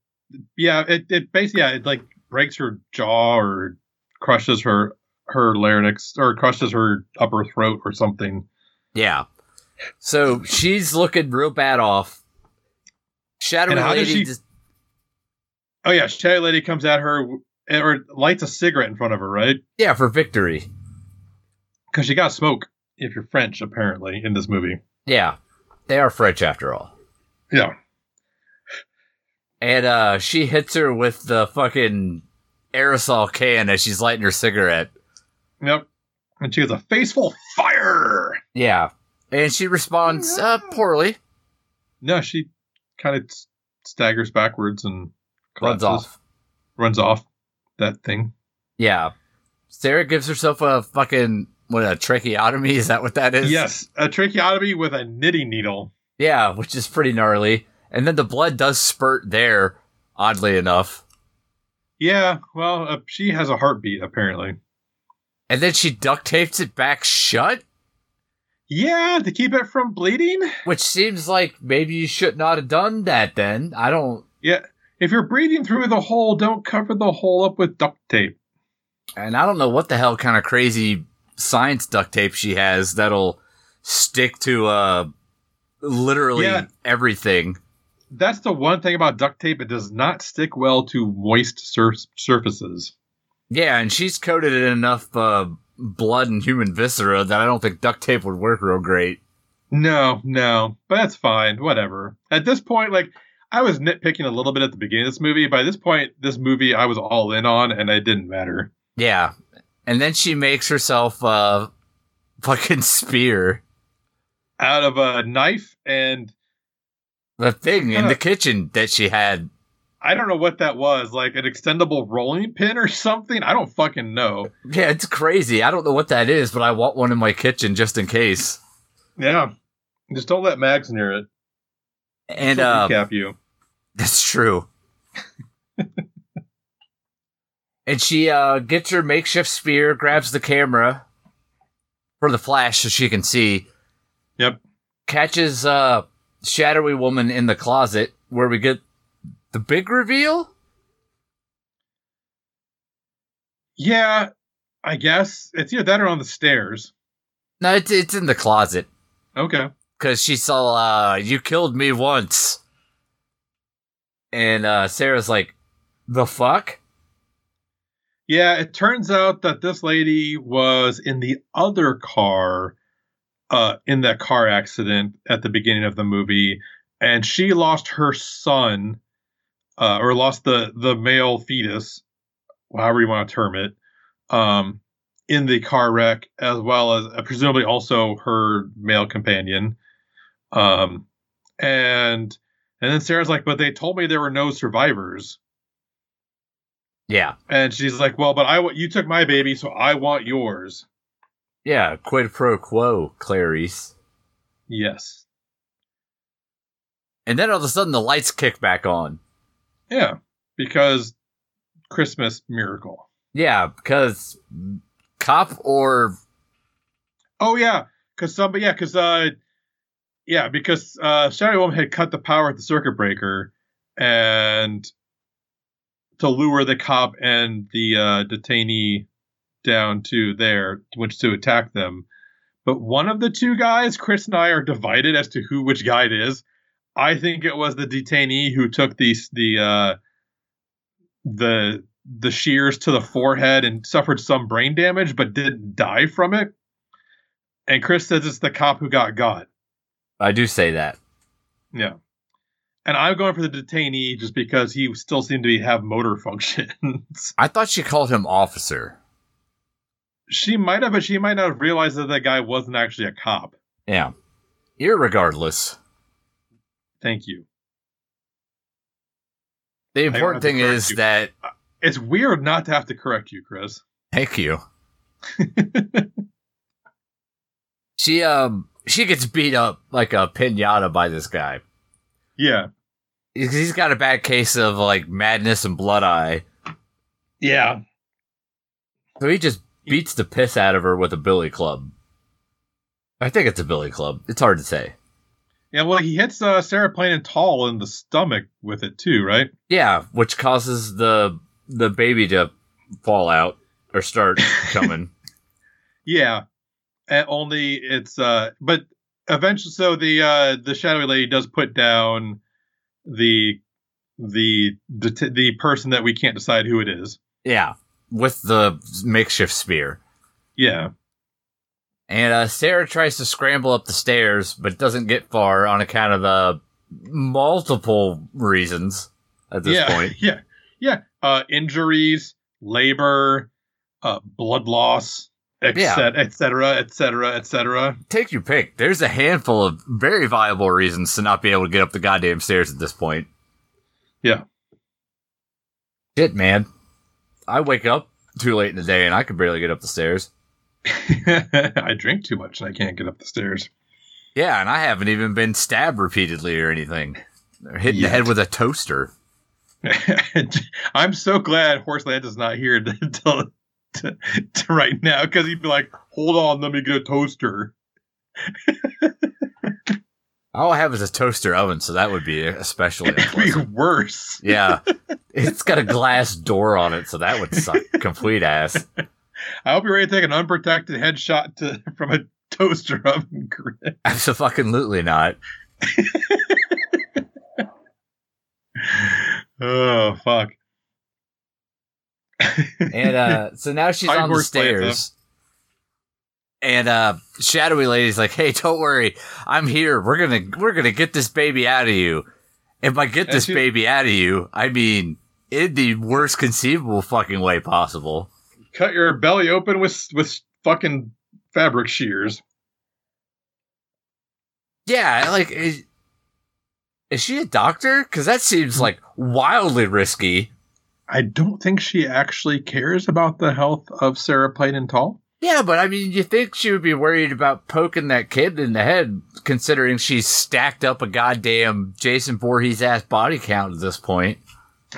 S2: Yeah. It it basically yeah it like breaks her jaw or crushes her her larynx or crushes her upper throat or something.
S1: Yeah. So she's looking real bad off. Shadowy
S2: And
S1: lady
S2: she-
S1: just
S2: Oh yeah, Shelly lady comes at her eh, or lights a cigarette in front of her, right?
S1: Yeah, for victory.
S2: Because she got smoke. If you're French, apparently in this movie.
S1: Yeah. They are French after all.
S2: Yeah.
S1: And uh she hits her with the fucking aerosol can as she's lighting her cigarette.
S2: Yep. And she has a face full of fire.
S1: Yeah. And she responds uh poorly.
S2: No, she kind of staggers backwards and
S1: Runs off.
S2: Runs off that thing.
S1: Yeah. Sarah gives herself a fucking what a tracheotomy, is that what that is?
S2: Yes, a tracheotomy with a knitting needle.
S1: Yeah, which is pretty gnarly. And then the blood does spurt there, oddly enough.
S2: Yeah, well, uh, she has a heartbeat apparently.
S1: And then she duct tapes it back shut,
S2: Yeah, to keep it from bleeding.
S1: which seems like maybe you should not have done that then. I don't
S2: Yeah, if you're breathing through the hole, don't cover the hole up with duct tape.
S1: and I don't know what the hell kind of crazy science duct tape she has that'll stick to uh literally
S2: Yeah.
S1: everything.
S2: That's the one thing about duct tape; it does not stick well to moist sur- surfaces.
S1: Yeah, and she's coated in enough uh, blood and human viscera that I don't think duct tape would work real great.
S2: No, no, but that's fine. Whatever. At this point, like I was nitpicking a little bit at the beginning of this movie. By this point, this movie I was all in on, and it didn't matter.
S1: Yeah. And then she makes herself a fucking spear.
S2: Out of a knife, and
S1: The thing in the kitchen that she had.
S2: I don't know what that was, like an extendable rolling pin or something. I don't fucking know.
S1: Yeah, it's crazy. I don't know what that is, but I want one in my kitchen just in case.
S2: Yeah, just don't let Mags near it.
S1: And
S2: She'll
S1: uh
S2: recap you. [laughs]
S1: that's true. And she uh gets her makeshift spear, grabs the camera for the flash so she can see.
S2: Yep.
S1: Catches uh shadowy woman in the closet where we get the big reveal.
S2: Yeah, I guess it's either that or on the stairs.
S1: No, it's it's in the closet
S2: Okay.
S1: because she saw uh you killed me once, and uh Sarah's like, the fuck.
S2: Yeah, it turns out that this lady was in the other car, uh, in that car accident at the beginning of the movie, and she lost her son, uh, or lost the the male fetus, however you want to term it, um, in the car wreck, as well as uh, presumably also her male companion, um, and and then Sarah's like, but they told me there were no survivors.
S1: Yeah,
S2: And she's like, "Well, but I you took my baby, so I want yours."
S1: yeah, quid pro quo, Clarice.
S2: Yes.
S1: And then all of a sudden the lights kick back on.
S2: Yeah, because Christmas miracle.
S1: Yeah, because cop or
S2: Oh yeah, because somebody yeah, because uh, yeah, because uh, Shadowy Woman had cut the power at the circuit breaker, and to lure the cop and the uh, detainee down to there, which to attack them. But one of the two guys, Chris and I, are divided as to who which guy it is. I think it was the detainee who took the the uh, the the shears to the forehead and suffered some brain damage, but didn't die from it. And Chris says it's the cop who got got.
S1: I do say that.
S2: Yeah. And I'm going for the detainee just because he still seemed to be, have motor functions. [laughs]
S1: I thought she called him officer.
S2: she might have, but she might not have realized that that guy wasn't actually a cop.
S1: Yeah. Irregardless,
S2: Thank you.
S1: the important thing is
S2: you.
S1: that
S2: It's weird not to have to correct you, Chris.
S1: thank you. [laughs] she um she gets beat up like a pinata by this guy.
S2: Yeah.
S1: He's- He's got a bad case of like madness and blood eye.
S2: Yeah.
S1: So he just beats the piss out of her with a billy club. I think it's a billy club. It's hard to say.
S2: Yeah, well, he hits uh, Sarah Plain and Tall in the stomach with it too, right?
S1: Yeah, which causes the the baby to fall out or start [laughs] coming.
S2: Yeah. And only it's uh but eventually so the uh the shadowy lady does put down the the the, the person that we can't decide who it is.
S1: yeah, with the makeshift spear.
S2: Yeah.
S1: And uh, Sarah tries to scramble up the stairs, but doesn't get far on account of the multiple reasons at this
S2: yeah. [laughs]
S1: point.
S2: Yeah. Yeah. Uh injuries, labor, uh blood loss, et
S1: Yeah.
S2: cetera, et cetera, et cetera.
S1: Take your pick. There's a handful of very viable reasons to not be able to get up the goddamn stairs at this point.
S2: Yeah.
S1: Shit, man. I wake up too late in the day and I could barely get up the stairs. [laughs]
S2: I drink too much and I can't get up the stairs.
S1: Yeah, and I haven't even been stabbed repeatedly or anything. Or hit in the head with a toaster. [laughs]
S2: I'm so glad Horseland is not here [laughs] to, to, [laughs] to, to right now because he'd be like, "Hold on, let me get a toaster."
S1: All I have is a toaster oven, so that would be especially
S2: be worse.
S1: Yeah. [laughs] It's got a glass door on it, so that would suck [laughs] complete ass.
S2: I hope you're ready to take an unprotected headshot to from a toaster oven grid.
S1: Absolutely not.
S2: Oh fuck!
S1: And uh [laughs] so now she's
S2: High
S1: on the stairs. And uh Shadowy Lady's like, "Hey, don't worry. I'm here. We're going to we're to get this baby out of you." And by get
S2: And
S1: this
S2: she-
S1: baby out of you, I mean in the worst conceivable fucking way possible.
S2: cut your belly open with with fucking fabric shears.
S1: Yeah, like is, is she a doctor? Cuz that seems like wildly risky.
S2: I don't think she actually cares about the health of Sarah Plain and Tall.
S1: Yeah, but I mean, you think she would be worried about poking that kid in the head, considering she's stacked up a goddamn Jason Voorhees ass body count at this point.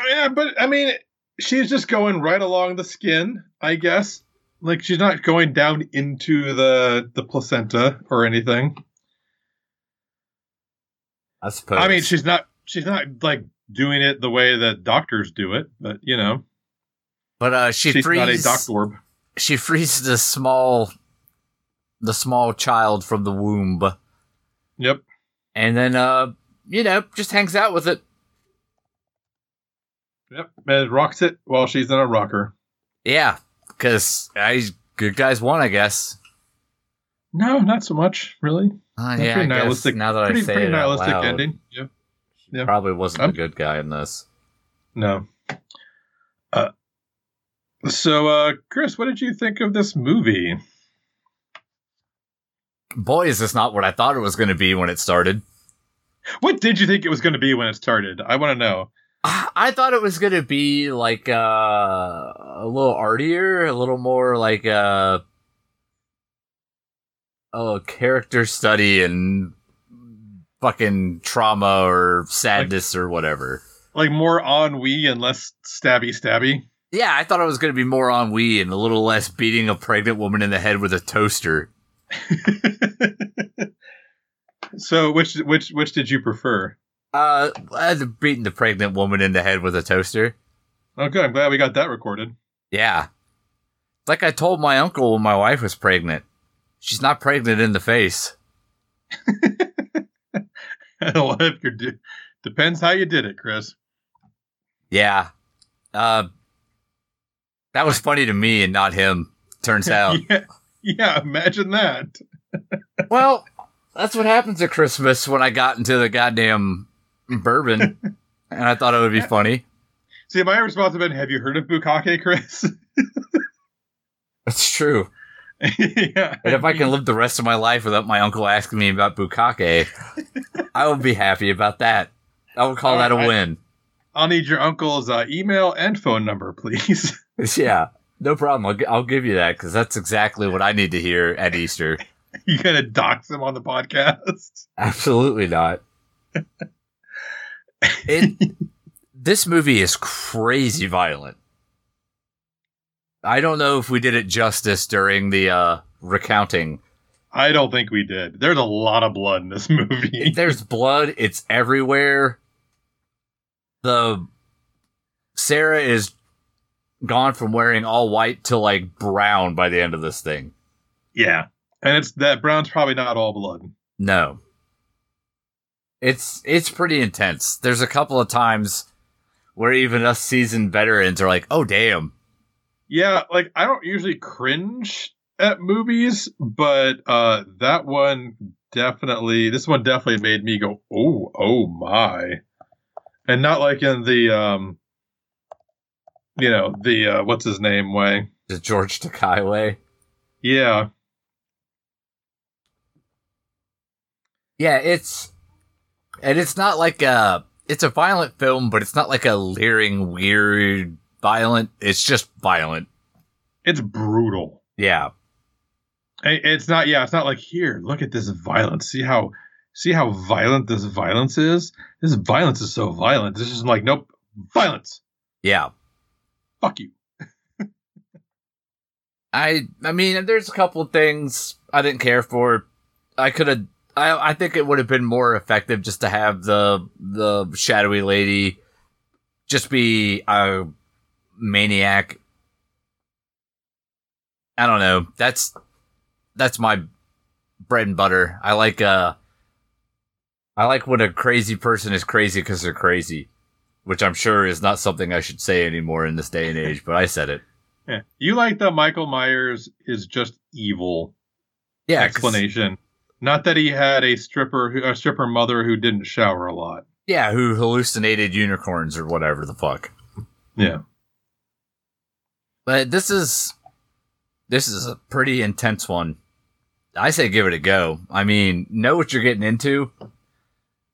S2: Yeah, but I mean, she's just going right along the skin, I guess. Like she's not going down into the the placenta or anything.
S1: I suppose.
S2: I mean, she's not she's not like doing it the way that doctors do it, but you know,
S1: but uh, she
S2: she's not a
S1: frees. She frees the small, the small child from the womb,
S2: Yep.
S1: and then uh, you know, just hangs out with it.
S2: Yep. And rocks it while she's in a rocker.
S1: Yeah, because I good guys won, I guess.
S2: No, not so much, really.
S1: Uh, yeah, I
S2: pretty nihilistic.
S1: now that
S2: pretty
S1: I say
S2: pretty
S1: it out
S2: nihilistic
S1: loud,
S2: ending. Yeah. Yeah.
S1: probably wasn't
S2: I'm-
S1: the good guy in this.
S2: No. Uh, so, uh, Chris, what did you think of this movie?
S1: Boy, is this not what I thought it was going to be when it started.
S2: What did you think it was going to be when it started? I want to know.
S1: I I thought it was gonna be like uh, a little artier, a little more like uh, a character study and fucking trauma or sadness or whatever.
S2: Like more ennui and less stabby stabby.
S1: Yeah, I thought it was going to be more ennui and a little less beating a pregnant woman in the head with a toaster. [laughs]
S2: so, which which which did you prefer?
S1: Uh, beating the pregnant woman in the head with a toaster.
S2: Okay, I'm glad we got that recorded.
S1: Yeah. Like I told my uncle when my wife was pregnant. She's not pregnant in the face. [laughs] [laughs]
S2: if you're depends how you did it, Chris.
S1: Yeah. Uh, that was funny to me and not him. Turns [laughs] out.
S2: yeah, yeah, imagine that. [laughs]
S1: well, that's what happens at Christmas when I got into the goddamn bourbon, and I thought it would be funny.
S2: See, my response have been, "Have you heard of Bukkake, Chris?"
S1: That's true. [laughs]
S2: yeah.
S1: And if I can live the rest of my life without my uncle asking me about bukkake, [laughs] I will be happy about that. I will call
S2: All
S1: that a win.
S2: I'll need your uncle's uh, email and phone number, please. [laughs]
S1: Yeah, no problem. I'll, gi- I'll give you that because that's exactly what I need to hear at Easter.
S2: you gonna dox him on the podcast?
S1: Absolutely not. It this movie is crazy violent. I don't know if we did it justice during the uh recounting.
S2: I don't think we did. There's a lot of blood in this [laughs] movie.
S1: There's blood, it's everywhere. The Sarah is gone from wearing all white to like brown by the end of this thing.
S2: yeah, and it's that brown's probably not all blood.
S1: No. It's it's pretty intense. There's a couple of times where even us seasoned veterans are like, "Oh damn."
S2: Yeah, like I don't usually cringe at movies, but uh that one definitely this one definitely made me go, "Oh, oh my." And not like in the um you know, the uh what's his name way.
S1: The George Takei way.
S2: Yeah.
S1: Yeah, it's and it's not like a it's a violent film, but it's not like a leering weird violent. It's just violent.
S2: It's brutal.
S1: Yeah.
S2: It's not yeah, it's not like here, look at this violence. See how see how violent this violence is? This violence is so violent. This is like nope, violence.
S1: Yeah.
S2: Fuck you. [laughs]
S1: I I mean, there's a couple of things I didn't care for. I could have. I I think it would have been more effective just to have the the shadowy lady just be a maniac. I don't know. That's that's my bread and butter. I like uh I like when a crazy person is crazy because they're crazy, which I'm sure is not something I should say anymore in this day and age. But I said it. [laughs]
S2: Yeah. You like the Michael Myers is just evil
S1: Yeah,
S2: explanation. Not that he had a stripper, who, a stripper mother who didn't shower a lot.
S1: Yeah, who hallucinated unicorns or whatever the fuck.
S2: Yeah.
S1: But this is this is a pretty intense one. I say give it a go. I mean, know what you're getting into.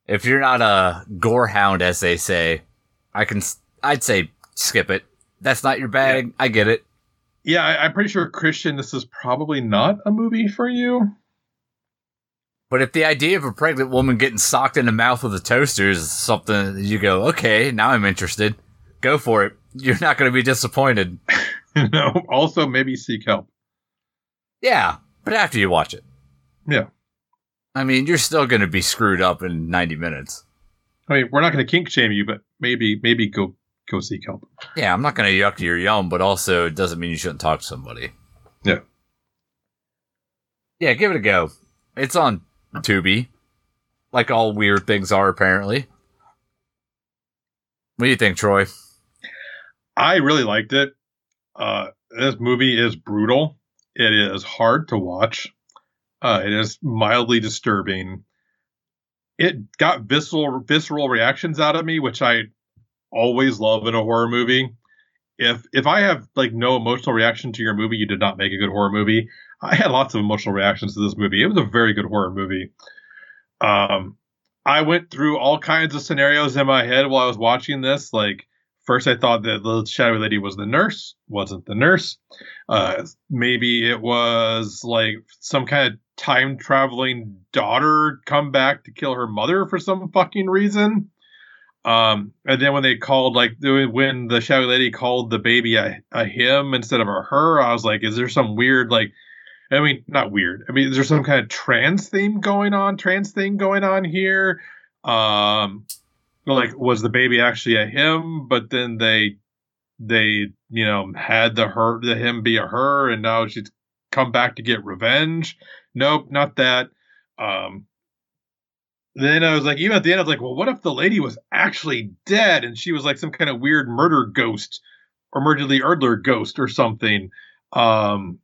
S1: If you're not a gore hound, as they say, I can. I'd say skip it. That's not your bag. I get it.
S2: Yeah, I, I'm pretty sure Christian, this is probably not a movie for you.
S1: But if the idea of a pregnant woman getting socked in the mouth with a toaster is something you go, okay, now I'm interested. Go for it. You're not going to be disappointed. [laughs] [laughs]
S2: no. Also, maybe seek help.
S1: Yeah, but after you watch it.
S2: Yeah.
S1: I mean, you're still going to be screwed up in 90 minutes.
S2: I mean, we're not going to kink shame you, but maybe, maybe go go seek help.
S1: Yeah, I'm not going to yuck your yum, but also it doesn't mean you shouldn't talk to somebody.
S2: Yeah.
S1: Yeah, give it a go. It's on Tubi, like all weird things are apparently. What do you think, Troy?
S2: I really liked it. Uh, this movie is brutal. It is hard to watch. Uh, it is mildly disturbing. It got visceral visceral reactions out of me, which I always love in a horror movie. If if I have like no emotional reaction to your movie, you did not make a good horror movie. I had lots of emotional reactions to this movie. It was a very good horror movie. Um, I went through all kinds of scenarios in my head while I was watching this. Like first, I thought that the shadowy lady was the nurse, wasn't the nurse. Uh, maybe it was like some kind of time traveling daughter come back to kill her mother for some fucking reason. Um, and then when they called, like when the shadowy lady called the baby a, a him instead of a her, I was like, is there some weird like I mean, not weird. I mean, is there some kind of trans theme going on? Trans thing going on here? Um, like, was the baby actually a him? But then they, they, you know, had the her, the him be a her, and now she's come back to get revenge. Nope, not that. Um, then I was like, even at the end, I was like, well, what if the lady was actually dead and she was like some kind of weird murder ghost or Murderly Erdler ghost or something? Um,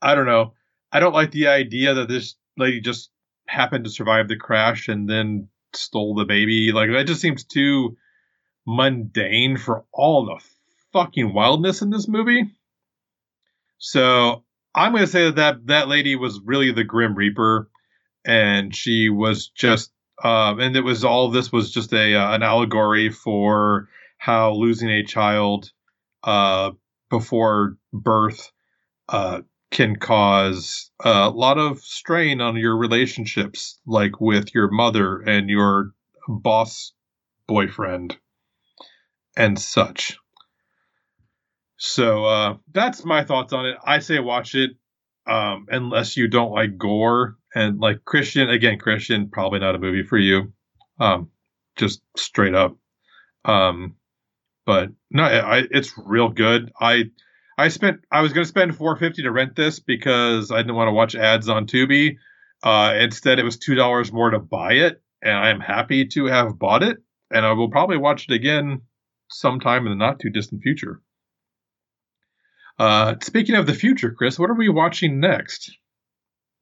S2: I don't know. I don't like the idea that this lady just happened to survive the crash and then stole the baby. Like that just seems too mundane for all the fucking wildness in this movie. So I'm going to say that, that that lady was really the Grim Reaper, and she was just, uh, and it was all this was just a uh, an allegory for how losing a child uh, before birth uh, can cause a lot of strain on your relationships, like with your mother and your boss boyfriend and such. So uh, that's my thoughts on it. I say watch it um, unless you don't like gore and like Christian. Again, Christian probably not a movie for you. Um, just straight up. Um, but no, I, it's real good. I I spent I was going to spend 450 to rent this because I didn't want to watch ads on Tubi. Uh, instead, it was two dollars more to buy it, and I am happy to have bought it. And I will probably watch it again sometime in the not too distant future. Uh, speaking of the future, Chris, what are we watching next?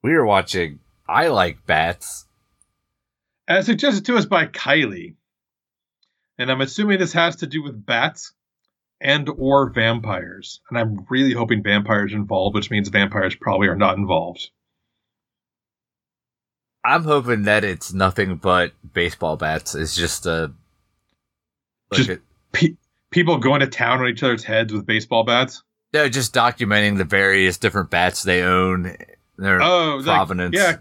S1: We are watching I Like Bats.
S2: As suggested to us by Kylie. And I'm assuming this has to do with bats and or vampires. And I'm really hoping vampires involved, which means vampires probably are not involved.
S1: I'm hoping that it's nothing but baseball bats. It's just a
S2: like just a, pe- people going to town on each other's heads with baseball bats.
S1: No, just documenting the various different bats they own, their oh, provenance.
S2: Like, yeah,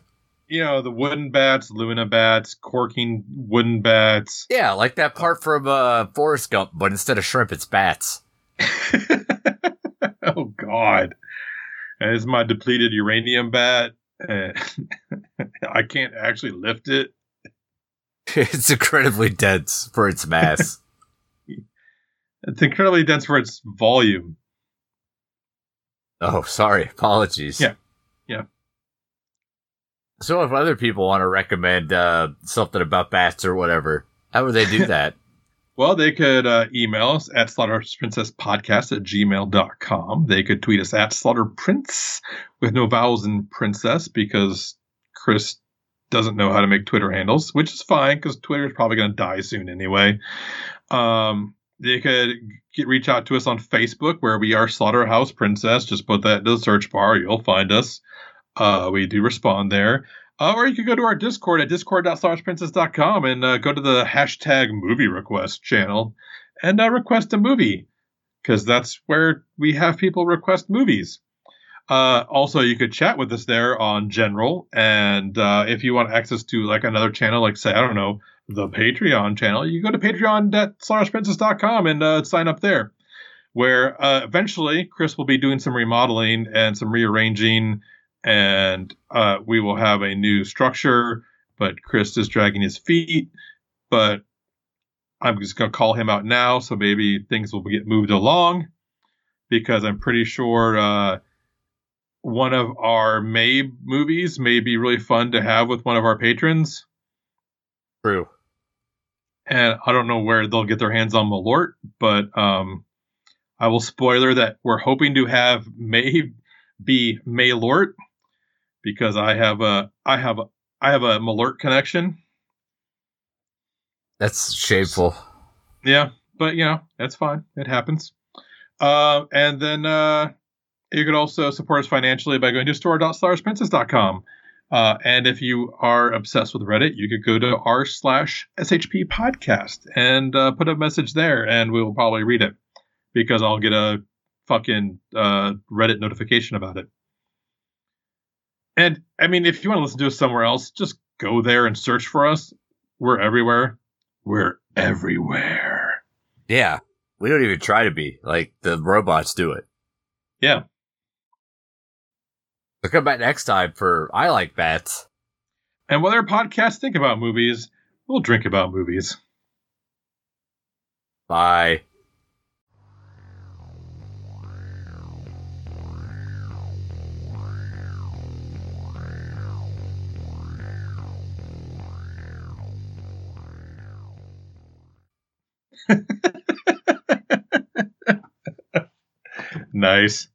S2: you know the wooden bats, Luna bats, corking wooden bats. [laughs]
S1: Yeah, like that part from uh, Forrest Gump, but instead of shrimp, it's bats. [laughs]
S2: oh God! Is my depleted uranium bat. [laughs] I can't actually lift it.
S1: It's incredibly dense for its mass.
S2: it's incredibly dense for its volume.
S1: Oh, sorry. Apologies.
S2: Yeah. Yeah.
S1: So if other people want to recommend uh, something about bats or whatever, how would they do that? [laughs]
S2: well, they could uh, email us at slaughterprincesspodcast at gmail.com. They could tweet us at slaughterprince with no vowels in princess because Chris doesn't know how to make Twitter handles, which is fine because Twitter is probably going to die soon anyway. Um, they could get, reach out to us on Facebook where we are Slaughterhouse Princess. Just put that into the search bar, you'll find us. Uh, we do respond there. Uh, or you could go to our Discord at discord.slaughterprincess.com and uh, go to the hashtag movie request channel and uh, request a movie because that's where we have people request movies. Uh, also, you could chat with us there on general, and uh, if you want access to like another channel, like say I don't know the Patreon channel, you go to patreon.slaughterprincess.com and uh, sign up there. Where uh, eventually Chris will be doing some remodeling and some rearranging and uh, we will have a new structure. But Chris is dragging his feet. But I'm just going to call him out now, so maybe things will get moved along because I'm pretty sure uh, one of our May movies may be really fun to have with one of our patrons.
S1: True.
S2: And I don't know where they'll get their hands on Malort, but um, I will spoiler that we're hoping to have May be Maylort because I have a I have a I have a Malort connection.
S1: That's shameful.
S2: Yeah, but you know that's fine. It happens. Uh, and then uh, you could also support us financially by going to store.slaughterprincess.com. Uh, and if you are obsessed with Reddit, you could go to r slash SHP podcast and uh, put a message there, and we will probably read it because I'll get a fucking uh, Reddit notification about it. And I mean, if you want to listen to us somewhere else, just go there and search for us. We're everywhere. We're everywhere.
S1: Yeah. We don't even try to be. Like, the robots do it.
S2: Yeah.
S1: So come back next time for I Like Bats.
S2: And our podcasts think about movies, we'll drink about movies.
S1: Bye. [laughs]
S2: Nice.